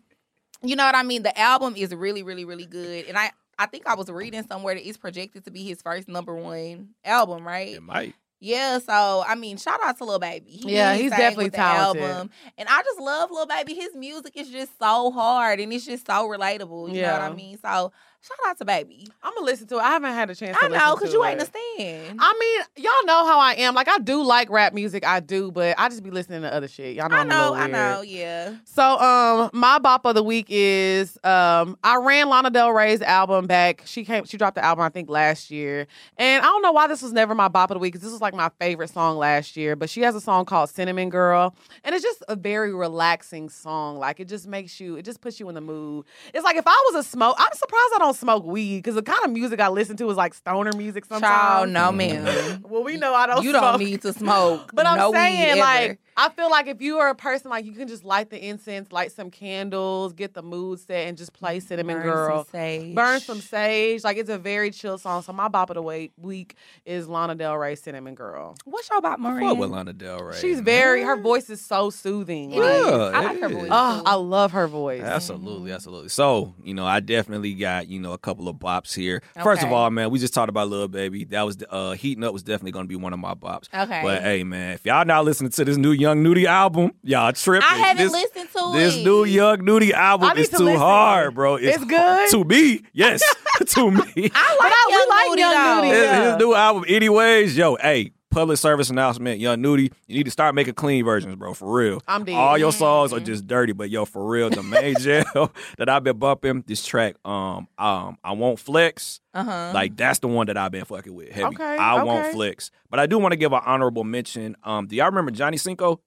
Speaker 2: you know what I mean. The album is really, really, really good, and I I think I was reading somewhere that it's projected to be his first number one album, right?
Speaker 3: It might.
Speaker 2: Yeah. So I mean, shout out to Lil Baby. He
Speaker 1: Yeah, he's definitely talented.
Speaker 2: album, and I just love Lil Baby. His music is just so hard, and it's just so relatable. You know what I mean? So Shout out to baby.
Speaker 1: I'm gonna listen to it. I haven't had a chance. to
Speaker 2: I know because you
Speaker 1: it.
Speaker 2: ain't a stand.
Speaker 1: I mean, y'all know how I am. Like I do like rap music, I do, but I just be listening to other shit. Y'all know
Speaker 2: I know, I know, yeah.
Speaker 1: So, um, my bop of the week is um, I ran Lana Del Rey's album back. She came, she dropped the album I think last year, and I don't know why this was never my bop of the week because this was like my favorite song last year. But she has a song called Cinnamon Girl, and it's just a very relaxing song. Like it just makes you, it just puts you in the mood. It's like if I was a smoke, I'm surprised I don't smoke weed because the kind of music I listen to is like stoner music sometimes.
Speaker 2: Child, no, mm-hmm. ma'am.
Speaker 1: Well, we know I don't.
Speaker 2: you
Speaker 1: smoke.
Speaker 2: don't need to smoke. [laughs]
Speaker 1: But I'm
Speaker 2: no
Speaker 1: saying,
Speaker 2: weed
Speaker 1: like,
Speaker 2: ever.
Speaker 1: I feel like if you are a person, like, you can just light the incense, light some candles, get the mood set, and just play Cinnamon
Speaker 2: Burn
Speaker 1: Girl.
Speaker 2: some sage.
Speaker 1: Burn some sage. Like, it's a very chill song. So, my bop of the week, week is Lana Del Rey, Cinnamon Girl.
Speaker 2: What's your about
Speaker 3: Fuck
Speaker 2: Maureen?
Speaker 3: with Lana Del Rey.
Speaker 1: She's very, her voice is so soothing.
Speaker 2: It
Speaker 1: Like,
Speaker 2: is.
Speaker 3: Yeah,
Speaker 2: I like her voice.
Speaker 1: oh. I love her voice.
Speaker 3: Absolutely, absolutely. So, you know, I definitely got, you know, a couple of bops here. First of all, man, we just talked about Lil Baby. That was uh Heating Up was definitely gonna be one of my bops.
Speaker 2: Okay.
Speaker 3: But hey man, if y'all not listening to this new Young Nudy album, y'all tripping.
Speaker 2: I haven't
Speaker 3: this,
Speaker 2: listened to
Speaker 3: This
Speaker 2: it.
Speaker 3: new Young
Speaker 1: Nudy
Speaker 3: album
Speaker 1: need
Speaker 3: is
Speaker 1: to
Speaker 3: too
Speaker 1: listen.
Speaker 3: hard, bro.
Speaker 1: It's good?
Speaker 3: To me, yes. [laughs] to me.
Speaker 2: I like
Speaker 1: But I- we
Speaker 2: Young
Speaker 1: like
Speaker 2: Nudy,
Speaker 1: Young. Nudy.
Speaker 3: his, his new album, anyways. Yo, hey, public service announcement, Young Nudy. You need to start making clean versions, bro. For real.
Speaker 1: I'm dead.
Speaker 3: All your songs
Speaker 2: Mm-hmm.
Speaker 3: are just dirty, but yo, for real, the main [laughs] jail that I've been bumping, this track, um, um, I won't flex.
Speaker 2: Uh-huh.
Speaker 3: Like that's the one that I've been fucking with. Heavy.
Speaker 1: Okay,
Speaker 3: I
Speaker 1: okay.
Speaker 3: won't flex. But I do want to give an honorable mention. Um, do y'all remember Johnny Cinco?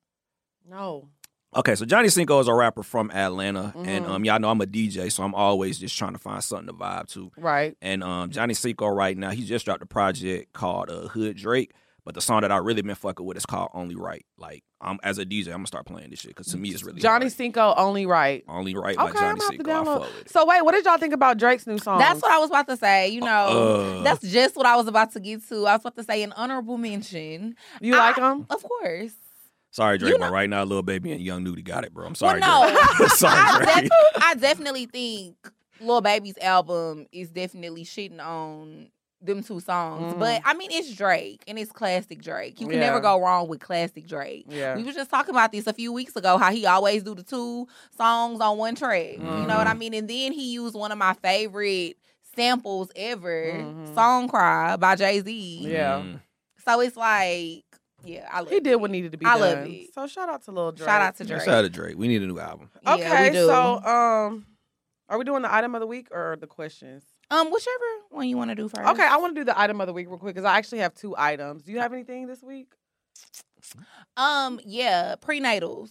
Speaker 1: No.
Speaker 3: Okay, so Johnny Cinco is a rapper from Atlanta, and
Speaker 1: Mhm.
Speaker 3: um, y'all know I'm a DJ, so I'm always just trying to find something to vibe to.
Speaker 1: Right.
Speaker 3: And um, Johnny Cinco right now, he just dropped a project called uh, Hood Drake. But the song that I really been fucking with is called Only Right. Like, I'm as a DJ, I'm gonna start playing this shit because to me it's really
Speaker 1: Johnny
Speaker 3: hard.
Speaker 1: Cinco, only right.
Speaker 3: Only Right
Speaker 1: Okay,
Speaker 3: by Johnny
Speaker 1: I'm gonna
Speaker 3: Cinco. I
Speaker 1: download.
Speaker 3: fuck with it.
Speaker 1: So, wait, what did y'all think about Drake's new song?
Speaker 2: That's what I was about to say. You know,
Speaker 3: Uh,
Speaker 2: that's just what I was about to get to. I was about to say an honorable mention.
Speaker 1: You like
Speaker 2: I-
Speaker 1: him?
Speaker 2: Of course.
Speaker 3: Sorry, Drake,
Speaker 2: you
Speaker 3: but right now, Lil Baby and Young Nudy got it, bro. I'm sorry,
Speaker 2: well, no. [laughs]
Speaker 3: Drake. sorry,
Speaker 2: I, def- I definitely think Lil Baby's album is definitely shitting on them two songs.
Speaker 1: Mm.
Speaker 2: But I mean, it's Drake and it's classic Drake. You can
Speaker 1: Yeah.
Speaker 2: never go wrong with classic Drake.
Speaker 1: Yeah.
Speaker 2: We was just talking about this a few weeks ago, how he always do the two songs on one track. You know what I
Speaker 3: Mhm.
Speaker 2: mean? And then he used one of my favorite samples ever,
Speaker 1: Mhm.
Speaker 2: "Song Cry" by Jay Z.
Speaker 1: Yeah.
Speaker 3: Mm.
Speaker 2: So it's like, yeah, I love
Speaker 1: He did what needed to be
Speaker 2: I
Speaker 1: done.
Speaker 2: love it.
Speaker 1: So shout out to Lil Drake.
Speaker 2: Shout out to
Speaker 3: Yeah,
Speaker 2: Drake.
Speaker 3: Shout out to Drake. We need a new album.
Speaker 2: Yeah,
Speaker 1: Okay,
Speaker 2: we do.
Speaker 1: so um, are we doing the item of the week or the questions?
Speaker 2: Um, whichever one you want to do first.
Speaker 1: Okay, I want to do the item of the week real quick because I actually have two items. Do you have anything this week?
Speaker 2: Um, yeah, prenatals,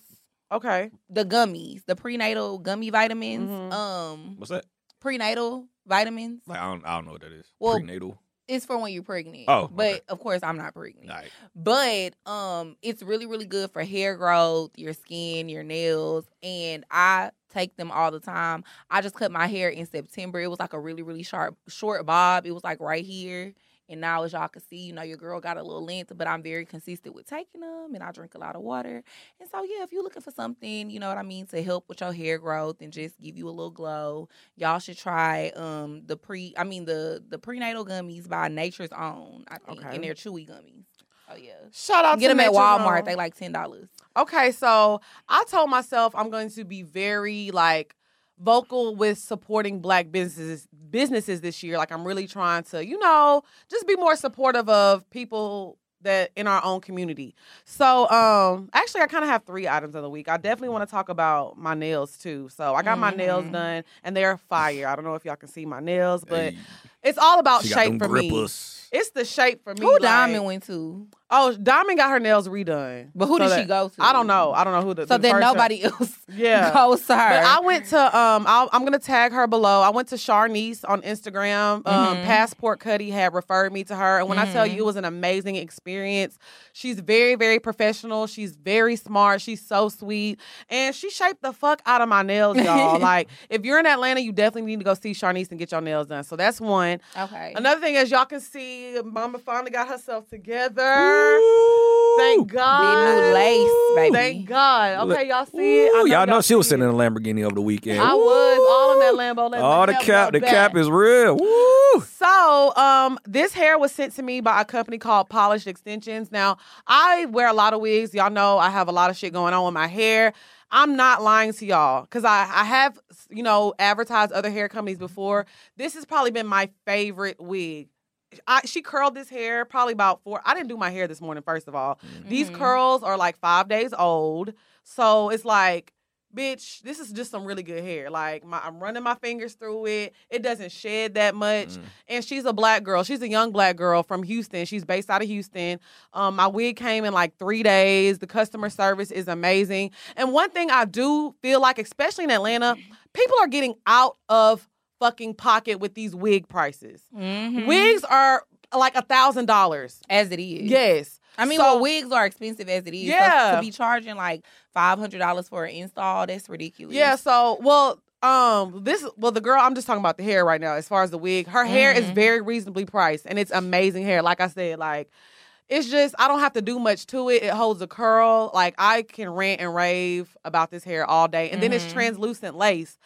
Speaker 1: Okay.
Speaker 2: the gummies, the prenatal gummy vitamins.
Speaker 1: Mhm.
Speaker 2: Um,
Speaker 3: What's that?
Speaker 2: prenatal vitamins.
Speaker 3: Like I don't, I don't know what that is.
Speaker 2: Well,
Speaker 3: Prenatal.
Speaker 2: It's for when you're pregnant.
Speaker 3: Oh,
Speaker 2: but
Speaker 3: okay.
Speaker 2: of course I'm not pregnant.
Speaker 3: All right.
Speaker 2: But um, it's really really good for hair growth, your skin, your nails, and I take them all the time. I just cut my hair in September. It was like a really really sharp short bob. It was like right here. And now, as y'all can see, you know, your girl got a little length, but I'm very consistent with taking them and I drink a lot of water. And so, yeah, if you're looking for something, you know what I mean, to help with your hair growth and just give you a little glow, y'all should try um the pre I mean the the prenatal gummies by Nature's Own, I think.
Speaker 1: Okay.
Speaker 2: And they're chewy gummies. Oh yeah.
Speaker 1: Shout out
Speaker 2: Get
Speaker 1: to
Speaker 2: them at Walmart.
Speaker 1: Own.
Speaker 2: They like ten dollars.
Speaker 1: Okay, so I told myself I'm going to be very like vocal with supporting black businesses businesses this year. Like I'm really trying to, you know, just be more supportive of people that in our own community. So um actually I kind of have three items of the week. I definitely want to talk about my nails too. So I got my nails
Speaker 2: Mhm.
Speaker 1: done and they're fire. I don't know if y'all can see my nails, but
Speaker 3: Hey,
Speaker 1: it's all about
Speaker 3: she got
Speaker 1: shape
Speaker 3: them
Speaker 1: for me. It's the shape for me.
Speaker 2: Who
Speaker 1: like-
Speaker 2: Diamond went to?
Speaker 1: Oh, Diamond got her nails redone.
Speaker 2: But who
Speaker 1: So
Speaker 2: did
Speaker 1: that-
Speaker 2: she go to?
Speaker 1: I don't know. I don't know who the
Speaker 2: So
Speaker 1: the
Speaker 2: then
Speaker 1: first-
Speaker 2: nobody else [laughs]
Speaker 1: Yeah.
Speaker 2: goes to her.
Speaker 1: But I went to um I'll, I'm gonna tag her below. I went to Charnice on Instagram. Um,
Speaker 2: Mhm.
Speaker 1: Passport Cuddy had referred me to her, and when I tell you it was an amazing experience. She's very very professional. She's very smart. She's so sweet, and she shaped the fuck out of my nails, y'all. [laughs] like if you're in Atlanta, you definitely need to go see Charnice and get your nails done. So that's one.
Speaker 2: Okay.
Speaker 1: Another thing, as y'all can see, Mama finally got herself together. Thank God.
Speaker 2: The new lace, baby.
Speaker 1: Thank God. Okay, y'all see it. I
Speaker 3: Ooh, y'all know she was sitting in a Lamborghini over the weekend.
Speaker 1: I was all in that Lambo. Let
Speaker 3: Oh, the
Speaker 1: cap
Speaker 3: cap, the
Speaker 1: back.
Speaker 3: cap is real. Woo!
Speaker 1: So, um, this hair was sent to me by a company called Polished Extensions. Now, I wear a lot of wigs. Y'all know I have a lot of shit going on with my hair. I'm not lying to y'all because I, I have, you know, advertised other hair companies before. This has probably been my favorite wig. I, she curled this hair probably about four. I didn't do my hair this morning, first of all. These
Speaker 2: Mhm.
Speaker 1: curls are like five days old. So it's like, bitch, this is just some really good hair. Like my, I'm running my fingers through it. It doesn't shed that much.
Speaker 3: Mm.
Speaker 1: And she's a black girl. She's a young black girl from Houston. She's based out of Houston. Um, my wig came in like three days. The customer service is amazing. And one thing I do feel like, especially in Atlanta, people are getting out of fucking pocket with these wig prices.
Speaker 2: Mhm.
Speaker 1: Wigs are like a thousand dollars.
Speaker 2: as it is.
Speaker 1: Yes.
Speaker 2: I mean,
Speaker 1: So-
Speaker 2: well, wigs are expensive as it is. So
Speaker 1: Yeah.
Speaker 2: to be charging like five hundred dollars for an install, that's ridiculous.
Speaker 1: Yeah, so well, um, this well, the girl I'm just talking about the hair right now. As far as the wig, her hair is
Speaker 2: Mhm.
Speaker 1: very reasonably priced, and it's amazing hair. Like I said, like it's just I don't have to do much to it. It holds a curl. Like I can rant and rave about this hair all day, and then it's
Speaker 2: Mhm.
Speaker 1: translucent lace.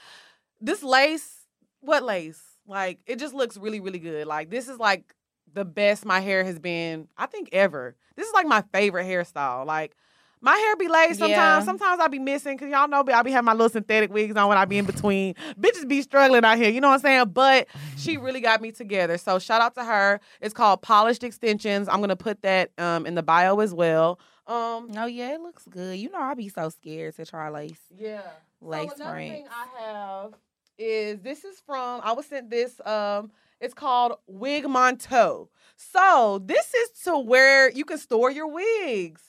Speaker 1: This lace, what lace? Like it just looks really, really good. Like this is like the best my hair has been, I think ever. This is like my favorite hairstyle. Like my hair be laid sometimes.
Speaker 2: Yeah.
Speaker 1: Sometimes I be missing because y'all know I be having my little synthetic wigs on when I be in between. Bitches be struggling out here, you know what I'm saying? But she really got me together. So shout out to her. It's called Polished Extensions. I'm gonna put that um in the bio as well. Um
Speaker 2: No, yeah, it looks good. You know, I be so scared to try lace.
Speaker 1: yeah.
Speaker 2: Lace
Speaker 1: so another thing. I have is this is from I was sent this um it's called Wig Monteau. So this is to where you can store your wigs.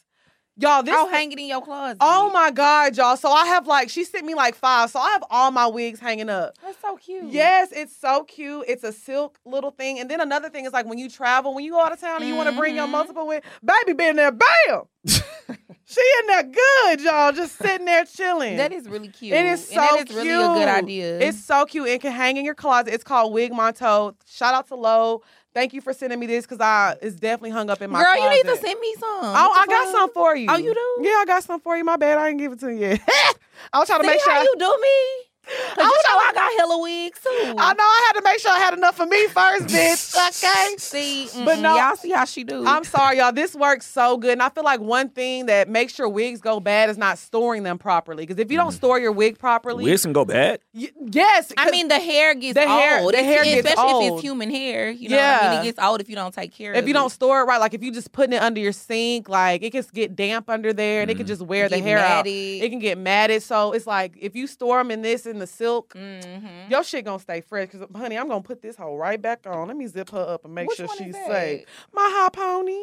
Speaker 1: Y'all, this
Speaker 2: oh, hang it in your closet.
Speaker 1: Oh my god, y'all. So I have like she sent me like five. So I have all my wigs hanging up.
Speaker 2: that's so cute.
Speaker 1: Yes, it's so cute. It's a silk little thing. And then another thing is like when you travel, when you go out of town and you want to mm-hmm. bring your multiple wigs, baby be in there, bam. [laughs] she in there good, y'all. Just sitting there chilling.
Speaker 2: that is really cute.
Speaker 1: It is
Speaker 2: and that
Speaker 1: so
Speaker 2: is really a good
Speaker 1: cute.
Speaker 2: idea.
Speaker 1: It's so cute. It can hang in your closet. It's called Wig Monto. Shout out to Lo. Thank you for sending me this because I it's definitely hung up in my
Speaker 2: girl. You need to send me some.
Speaker 1: Oh, I got some for you.
Speaker 2: Oh, you do?
Speaker 1: Yeah, I got some for you. My bad, I didn't give it to you yet. [laughs] I was trying to
Speaker 2: See
Speaker 1: make sure.
Speaker 2: how
Speaker 1: I,
Speaker 2: you do me? Cause
Speaker 1: I
Speaker 2: you know I got hella wigs too.
Speaker 1: I know I had to make sure I had enough for me first, bitch. [laughs] Okay.
Speaker 2: See,
Speaker 1: But no,
Speaker 2: y'all see how she do.
Speaker 1: I'm sorry, y'all. This works so good. And I feel like one thing that makes your wigs go bad is not storing them properly. Because if you don't store your wig properly,
Speaker 3: Wigs can go bad.
Speaker 1: y- yes.
Speaker 2: I mean, the hair gets
Speaker 1: The hair-
Speaker 2: old.
Speaker 1: the
Speaker 2: It's-
Speaker 1: hair gets
Speaker 2: especially if it's human hair. You know what I mean? It gets old if you don't take care of it.
Speaker 1: if
Speaker 2: it.
Speaker 1: you don't store it right, like if you just putting it under your sink, like it can get damp under there and it can
Speaker 3: Mhm.
Speaker 1: just wear the
Speaker 2: Get
Speaker 1: hair out. It can get matted. So it's like if you store them in this in the silk,
Speaker 2: Mhm.
Speaker 1: your shit gonna stay fresh. Cause honey, I'm gonna put this hoe right back on. Let me zip her up and make
Speaker 2: Which
Speaker 1: sure she's safe. My hot pony.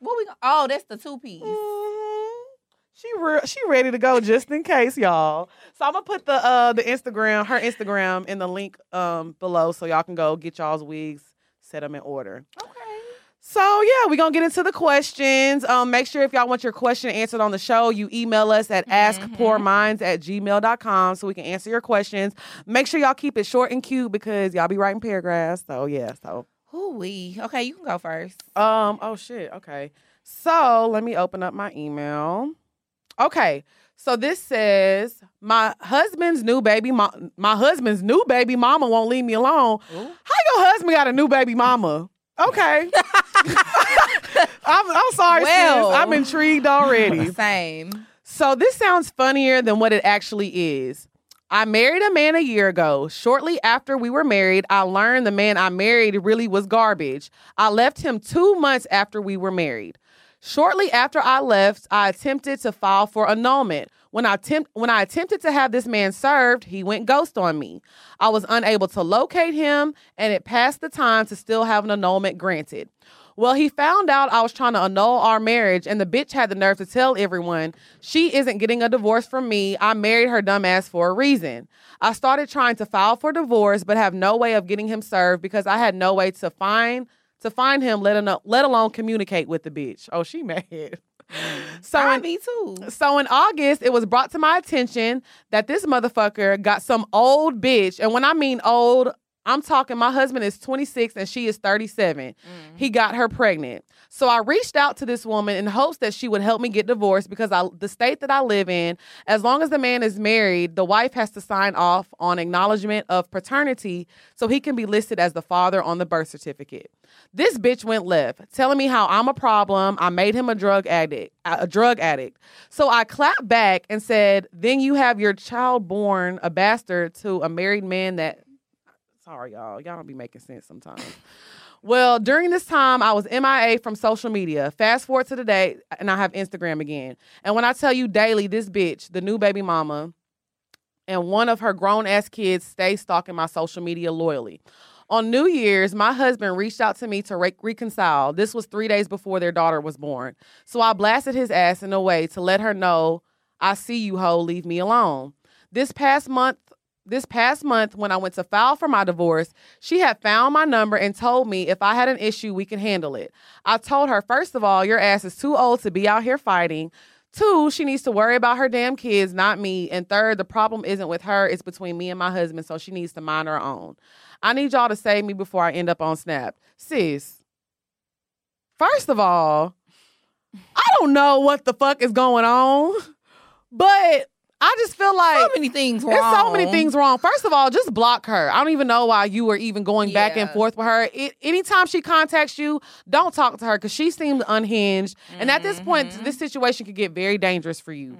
Speaker 2: What we? Go- oh, that's the two piece.
Speaker 1: Mhm. She re- she ready to go just in case, y'all. So I'm gonna put the uh the Instagram, her Instagram, in the link um below, so y'all can go get y'all's wigs, set them in order.
Speaker 2: Okay.
Speaker 1: So yeah, we're gonna get into the questions. Um, make sure if y'all want your question answered on the show, you email us at askpourminds at gmail.com so we can answer your questions. Make sure y'all keep it short and cute because y'all be writing paragraphs. So yeah, so
Speaker 2: Who we? Okay, you can go first.
Speaker 1: um, oh shit, okay. So let me open up my email. Okay, so this says my husband's new baby mom. My husband's new baby mama won't leave me alone.
Speaker 2: Ooh.
Speaker 1: How your husband got a new baby mama? Okay, [laughs] I'm, I'm sorry,
Speaker 2: Well.
Speaker 1: sis. I'm intrigued already.
Speaker 2: Same.
Speaker 1: So this sounds funnier than what it actually is. I married a man a year ago. Shortly after we were married, I learned the man I married really was garbage. I left him two months after we were married. Shortly after I left, I attempted to file for annulment. When I attempt, when I attempted to have this man served, he went ghost on me. I was unable to locate him, and it passed the time to still have an annulment granted. Well, he found out I was trying to annul our marriage, and the bitch had the nerve to tell everyone she isn't getting a divorce from me. I married her dumbass for a reason. I started trying to file for divorce, but have no way of getting him served because I had no way to find to find him, let alone, let alone communicate with the bitch. Oh, she [laughs] mad. So
Speaker 2: I
Speaker 1: in,
Speaker 2: be too.
Speaker 1: so in August, it was brought to my attention that this motherfucker got some old bitch, and when I mean old, I'm talking my husband is 26 and she is 37.
Speaker 2: Mm.
Speaker 1: He got her pregnant. So I reached out to this woman in hopes that she would help me get divorced because I, the state that I live in, as long as the man is married, the wife has to sign off on acknowledgement of paternity so he can be listed as the father on the birth certificate. This bitch went left, telling me how I'm a problem. I made him a drug addict, a drug addict. So I clapped back and said, "Then you have your child born a bastard to a married man that Sorry, y'all. Y'all don't be making sense sometimes. [laughs] well, during this time, I was MIA from social media. Fast forward to today, and I have Instagram again. And when I tell you daily, this bitch, the new baby mama, and one of her grown ass kids stay stalking my social media loyally. On New Year's, my husband reached out to me to re- reconcile. This was three days before their daughter was born. So I blasted his ass in a way to let her know, I see you, hoe, leave me alone. This past month, this past month when I went to file for my divorce, she had found my number and told me if I had an issue, we can handle it. I told her, first of all, your ass is too old to be out here fighting. Two, she needs to worry about her damn kids, not me. And third, the problem isn't with her, it's between me and my husband, so she needs to mind her own. I need y'all to save me before I end up on Snap. Sis, first of all, I don't know what the fuck is going on, but I just feel like
Speaker 2: so many things wrong.
Speaker 1: there's so many things wrong. First of all, just block her. I don't even know why you were even going back and forth with her. It, anytime she contacts you, don't talk to her because she seems unhinged. And at this point,
Speaker 2: Mm-hmm.
Speaker 1: this situation could get very dangerous for you.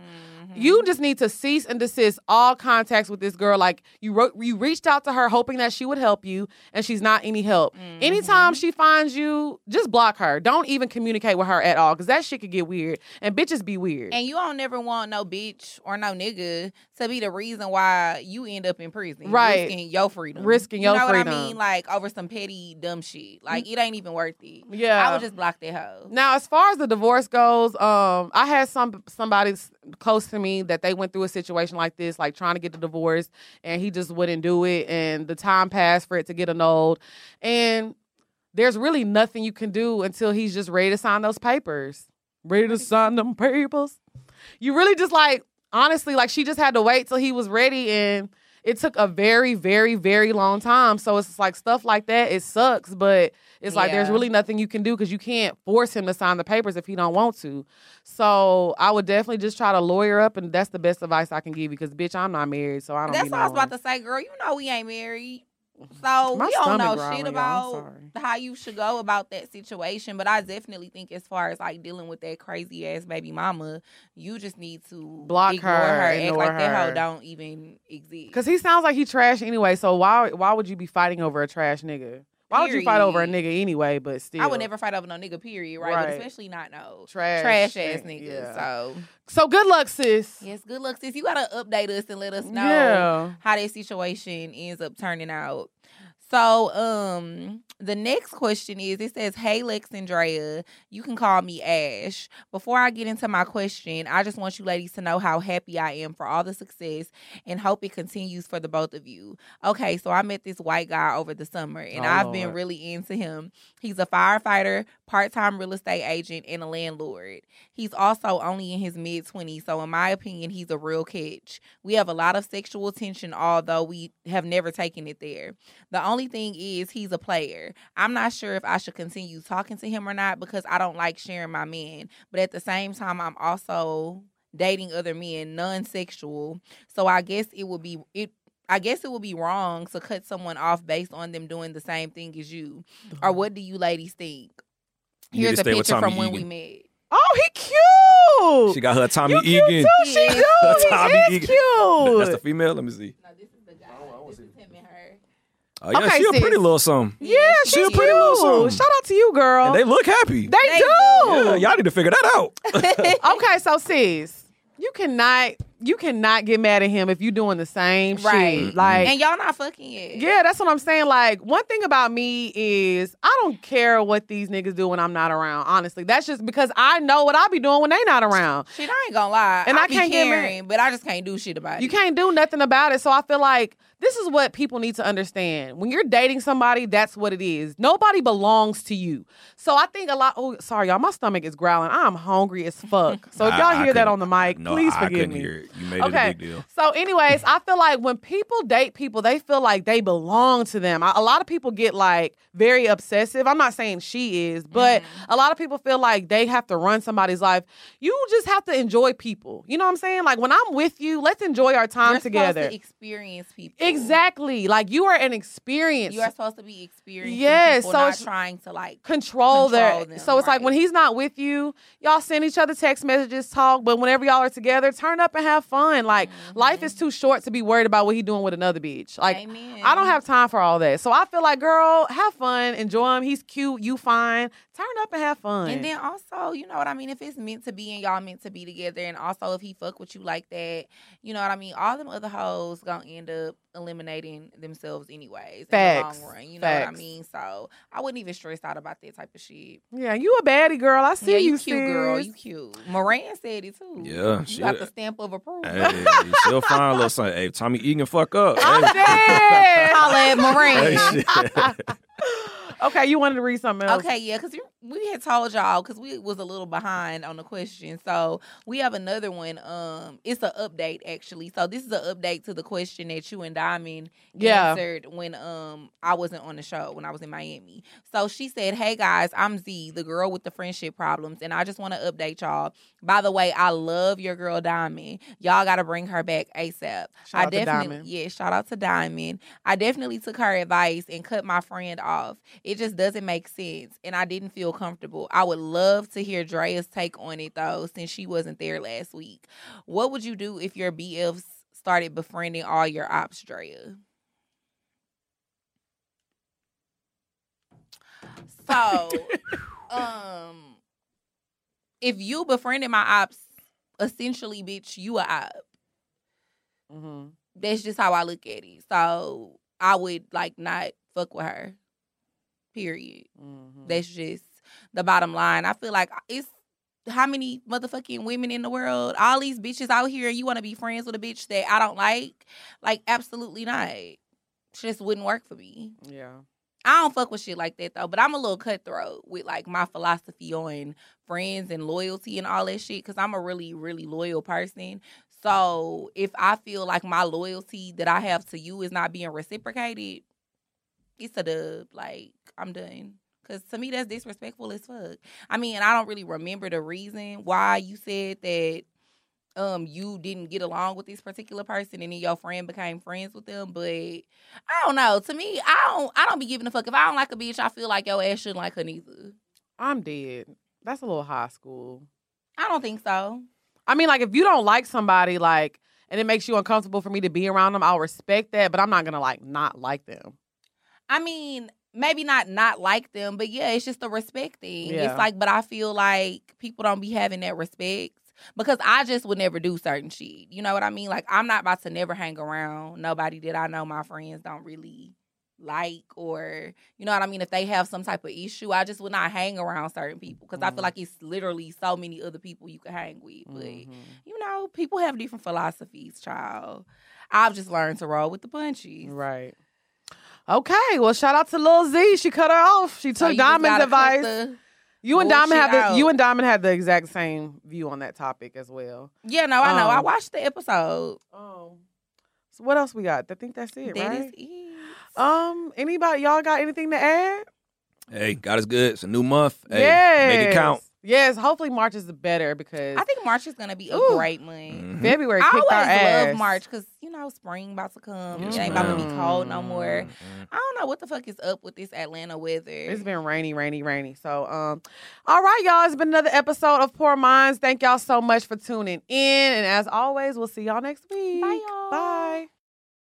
Speaker 1: You just need to cease and desist all contacts with this girl. Like you wrote, you reached out to her hoping that she would help you, and she's not any help.
Speaker 2: Mm-hmm.
Speaker 1: Anytime she finds you, just block her. Don't even communicate with her at all because that shit could get weird. And bitches be weird.
Speaker 2: And you don't never want no bitch or no nigga to be the reason why you end up in prison.
Speaker 1: Right.
Speaker 2: Risking your freedom.
Speaker 1: Risking your freedom.
Speaker 2: you know
Speaker 1: freedom.
Speaker 2: what I mean? Like over some petty dumb shit. Like it ain't even worth it.
Speaker 1: Yeah.
Speaker 2: I would just block that hoe.
Speaker 1: Now, as far as the divorce goes, um, I had some somebody close to me that they went through a situation like this, like trying to get the divorce, and he just wouldn't do it, and the time passed for it to get annulled, and there's really nothing you can do until he's just ready to sign those papers, ready to sign them papers. You really just like honestly, like she just had to wait till he was ready, and it took a very, very, very long time. So it's like stuff like that. It sucks, but it's like there's really nothing you can do because you can't force him to sign the papers if he don't want to. So I would definitely just try to lawyer up, and that's the best advice I can give you. Because bitch, I'm not married, so I don't.
Speaker 2: Know.
Speaker 1: That's
Speaker 2: what I was about to say, girl. You know we ain't married. So
Speaker 1: My
Speaker 2: we don't know shit about how you should go about that situation. But I definitely think as far as like dealing with that crazy ass baby mama, you just need to
Speaker 1: Block
Speaker 2: ignore
Speaker 1: her,
Speaker 2: her, act like that
Speaker 1: her.
Speaker 2: hoe don't even exist.
Speaker 1: Because he sounds like he trash anyway. So why why would you be fighting over a trash nigga? Why would you fight over a nigga anyway? But still,
Speaker 2: I would never fight over no nigga, period, right?
Speaker 1: Right.
Speaker 2: But especially not no
Speaker 1: Trash
Speaker 2: trash ass
Speaker 1: shit,
Speaker 2: niggas.
Speaker 1: yeah.
Speaker 2: So
Speaker 1: So good luck, sis.
Speaker 2: yes, good luck, sis. You gotta update us and let us know
Speaker 1: Yeah.
Speaker 2: how that situation ends up turning out. So, um, the next question is it says, Hey Lex and Drea, you can call me Ash. Before I get into my question, I just want you ladies to know how happy I am for all the success and hope it continues for the both of you. Okay, so I met this white guy over the summer and
Speaker 3: Oh,
Speaker 2: I've been really into him. He's a firefighter, part time real estate agent, and a landlord. He's also only in his mid 20s, so in my opinion, he's a real catch. We have a lot of sexual tension, although we have never taken it there. The only thing is, he's a player. I'm not sure if I should continue talking to him or not because I don't like sharing my men, but at the same time, I'm also dating other men, non sexual. So I guess it would be it. I guess it would be wrong to cut someone off based on them doing the same thing as you. Or uh-huh. what do you ladies think?
Speaker 3: You
Speaker 2: Here's a picture from when we met.
Speaker 1: Oh, he cute.
Speaker 3: She got her Tommy
Speaker 1: you cute
Speaker 3: Egan.
Speaker 1: too. She
Speaker 2: Yes. [laughs]
Speaker 1: do.
Speaker 3: Tommy
Speaker 1: is
Speaker 3: Egan.
Speaker 1: cute.
Speaker 3: That's the female. Let me see.
Speaker 2: No, this is the guy. This is him and her.
Speaker 3: Oh yeah,
Speaker 1: Okay,
Speaker 3: she a pretty little something.
Speaker 1: yeah,
Speaker 3: She
Speaker 1: she's
Speaker 3: a pretty little something.
Speaker 1: Shout out to you, girl.
Speaker 3: And they look happy.
Speaker 1: They
Speaker 2: They
Speaker 1: do.
Speaker 3: yeah, y'all need to figure that out. [laughs] [laughs]
Speaker 1: okay, so sis, you cannot you cannot get mad at him if you're doing the same
Speaker 2: Right.
Speaker 1: shit. Like
Speaker 2: And y'all not fucking yet.
Speaker 1: yeah, that's what I'm saying. Like, one thing about me is I don't care what these niggas do when I'm not around. Honestly, that's just because I know what I'll be doing when they not around.
Speaker 2: Shit, I ain't gonna lie.
Speaker 1: And I
Speaker 2: be
Speaker 1: can't get mad.
Speaker 2: caring, but I just can't do shit about
Speaker 1: You
Speaker 2: it.
Speaker 1: You can't do nothing about it. So I feel like this is what people need to understand. When you're dating somebody, that's what it is. Nobody belongs to you. So I think a lot. Oh, sorry, y'all. My stomach is growling. I'm hungry as fuck. [laughs] So if y'all
Speaker 3: I
Speaker 1: hear that on the mic,
Speaker 3: no,
Speaker 1: please
Speaker 3: I
Speaker 1: forgive me.
Speaker 3: hear it. You made
Speaker 1: Okay.
Speaker 3: it a big deal.
Speaker 1: So, anyways, I feel like when people date people, they feel like they belong to them. I- A lot of people get like very obsessive. I'm not saying she is, but mm-hmm. a lot of people feel like they have to run somebody's life. You just have to enjoy people. You know what I'm saying? Like when I'm with you, let's enjoy our time
Speaker 2: You're
Speaker 1: together.
Speaker 2: to experience people.
Speaker 1: Exactly. Like you are an experience.
Speaker 2: You are supposed to be experiencing
Speaker 1: Yes, so it's-
Speaker 2: trying to like.
Speaker 1: control, their
Speaker 2: them,
Speaker 1: so it's like when he's not with you y'all send each other text messages talk but whenever y'all are together turn up and have fun like life is mm-hmm. too short to be worried about what he doing with another bitch like
Speaker 2: Amen.
Speaker 1: i don't have time for all that so i feel like girl have fun enjoy him he's cute you fine turn up and have fun
Speaker 2: And then also, you know what I mean? If it's meant to be and y'all meant to be together, and also if he fuck with you like that, you know what I mean? All them other hoes gonna end up eliminating themselves anyways
Speaker 1: Facts.
Speaker 2: in the long run. You know what I mean? So I wouldn't even stress out about that type of shit.
Speaker 1: yeah you a baddie girl i see
Speaker 2: yeah,
Speaker 1: you,
Speaker 2: you cute girl. You cute. Moran said it too.
Speaker 3: Yeah,
Speaker 2: You
Speaker 3: she-
Speaker 2: got the stamp of approval.
Speaker 3: Hey, she'll [laughs] find a little something. Hey, Tommy Egan, fuck up.
Speaker 1: i'm
Speaker 3: Hey.
Speaker 1: dead
Speaker 2: Holla at Moran.
Speaker 3: Hey, shit. [laughs]
Speaker 1: okay you wanted to read something else
Speaker 2: Okay, yeah, because we had told y'all because we was a little behind on the question, so we have another one. Um, it's an update actually. So this is an update to the question that you and Diamond
Speaker 1: Yeah.
Speaker 2: answered when um I wasn't on the show when I was in Miami. So she said, "Hey guys, I'm Z, the girl with the friendship problems, and I just want to update y'all. By the way, I love your girl Diamond. Y'all got to bring her back ASAP.
Speaker 1: Shout
Speaker 2: I
Speaker 1: out to
Speaker 2: definitely,
Speaker 1: Diamond.
Speaker 2: yeah, shout out to Diamond. I definitely took her advice and cut my friend off. It just doesn't make sense, and I didn't feel comfortable. I would love to hear Drea's take on it though, since she wasn't there last week. What would you do if your BFs started befriending all your ops, Drea? So, [laughs] um, if you befriended my ops, essentially, bitch, you a op.
Speaker 1: Mhm.
Speaker 2: That's just how I look at it. So I would like not fuck with her. Period.
Speaker 1: Mhm.
Speaker 2: That's just the bottom line. I feel like it's how many motherfucking women in the world? All these bitches out here, you want to be friends with a bitch that I don't like? Like, absolutely not. It just wouldn't work for me.
Speaker 1: yeah
Speaker 2: I don't fuck with shit like that though, but I'm a little cutthroat with like my philosophy on friends and loyalty and all that shit because I'm a really, really loyal person. So if I feel like my loyalty that I have to you is not being reciprocated, it's a dub. Like I'm done. Cause to me that's disrespectful as fuck. I mean, I don't really remember the reason why you said that um you didn't get along with this particular person and then your friend became friends with them, but I don't know. To me, I don't I don't be giving a fuck. If I don't like a bitch, I feel like your ass shouldn't like her neither.
Speaker 1: i'm dead that's a little high school
Speaker 2: I don't think so.
Speaker 1: I mean, like if you don't like somebody, like, and it makes you uncomfortable for me to be around them, I'll respect that, but I'm not gonna like not like them.
Speaker 2: I mean, maybe not not like them, but yeah, it's just a respect thing.
Speaker 1: Yeah.
Speaker 2: It's like, but I feel like people don't be having that respect because I just would never do certain shit. You know what I mean? Like I'm not about to never hang around nobody that I know my friends don't really like or you know what I mean if they have some type of issue I just would not hang around certain people because I
Speaker 1: Mhm.
Speaker 2: feel like it's literally so many other people you can hang with but
Speaker 1: Mhm.
Speaker 2: you know, people have different philosophies, child. I've just learned to roll with the punches
Speaker 1: Right. Okay. Well, shout out to Lil Z. She cut her off. She took
Speaker 2: you just
Speaker 1: Diamond's
Speaker 2: gotta cut
Speaker 1: advice.
Speaker 2: the-
Speaker 1: you and Diamond
Speaker 2: bullshit
Speaker 1: had the you and Diamond had the exact same view on that topic as well.
Speaker 2: yeah, no, I know. I
Speaker 1: Um,
Speaker 2: watched the episode.
Speaker 1: Oh. So what else we got? I think that's it,
Speaker 2: That is
Speaker 1: right?
Speaker 2: it.
Speaker 1: Um, anybody y'all got anything to add?
Speaker 3: hey, God is good. It's a new month. Hey,
Speaker 1: yes.
Speaker 3: make it count.
Speaker 1: Yes, hopefully March is better because
Speaker 2: I think March is gonna be a
Speaker 1: Ooh.
Speaker 2: great month.
Speaker 3: Mhm.
Speaker 1: February
Speaker 2: I
Speaker 1: kicked our
Speaker 2: always
Speaker 1: ass.
Speaker 2: love March because you know spring about to come.
Speaker 3: Yes,
Speaker 2: it ain't about to be cold no more.
Speaker 3: Mhm.
Speaker 2: I don't know what the fuck is up with this Atlanta weather.
Speaker 1: It's been rainy, rainy, rainy. So, um, all right, y'all. It's been another episode of Pour Minds. Thank y'all so much for tuning in, and as always, we'll see y'all next week.
Speaker 2: Bye, y'all.
Speaker 1: Bye.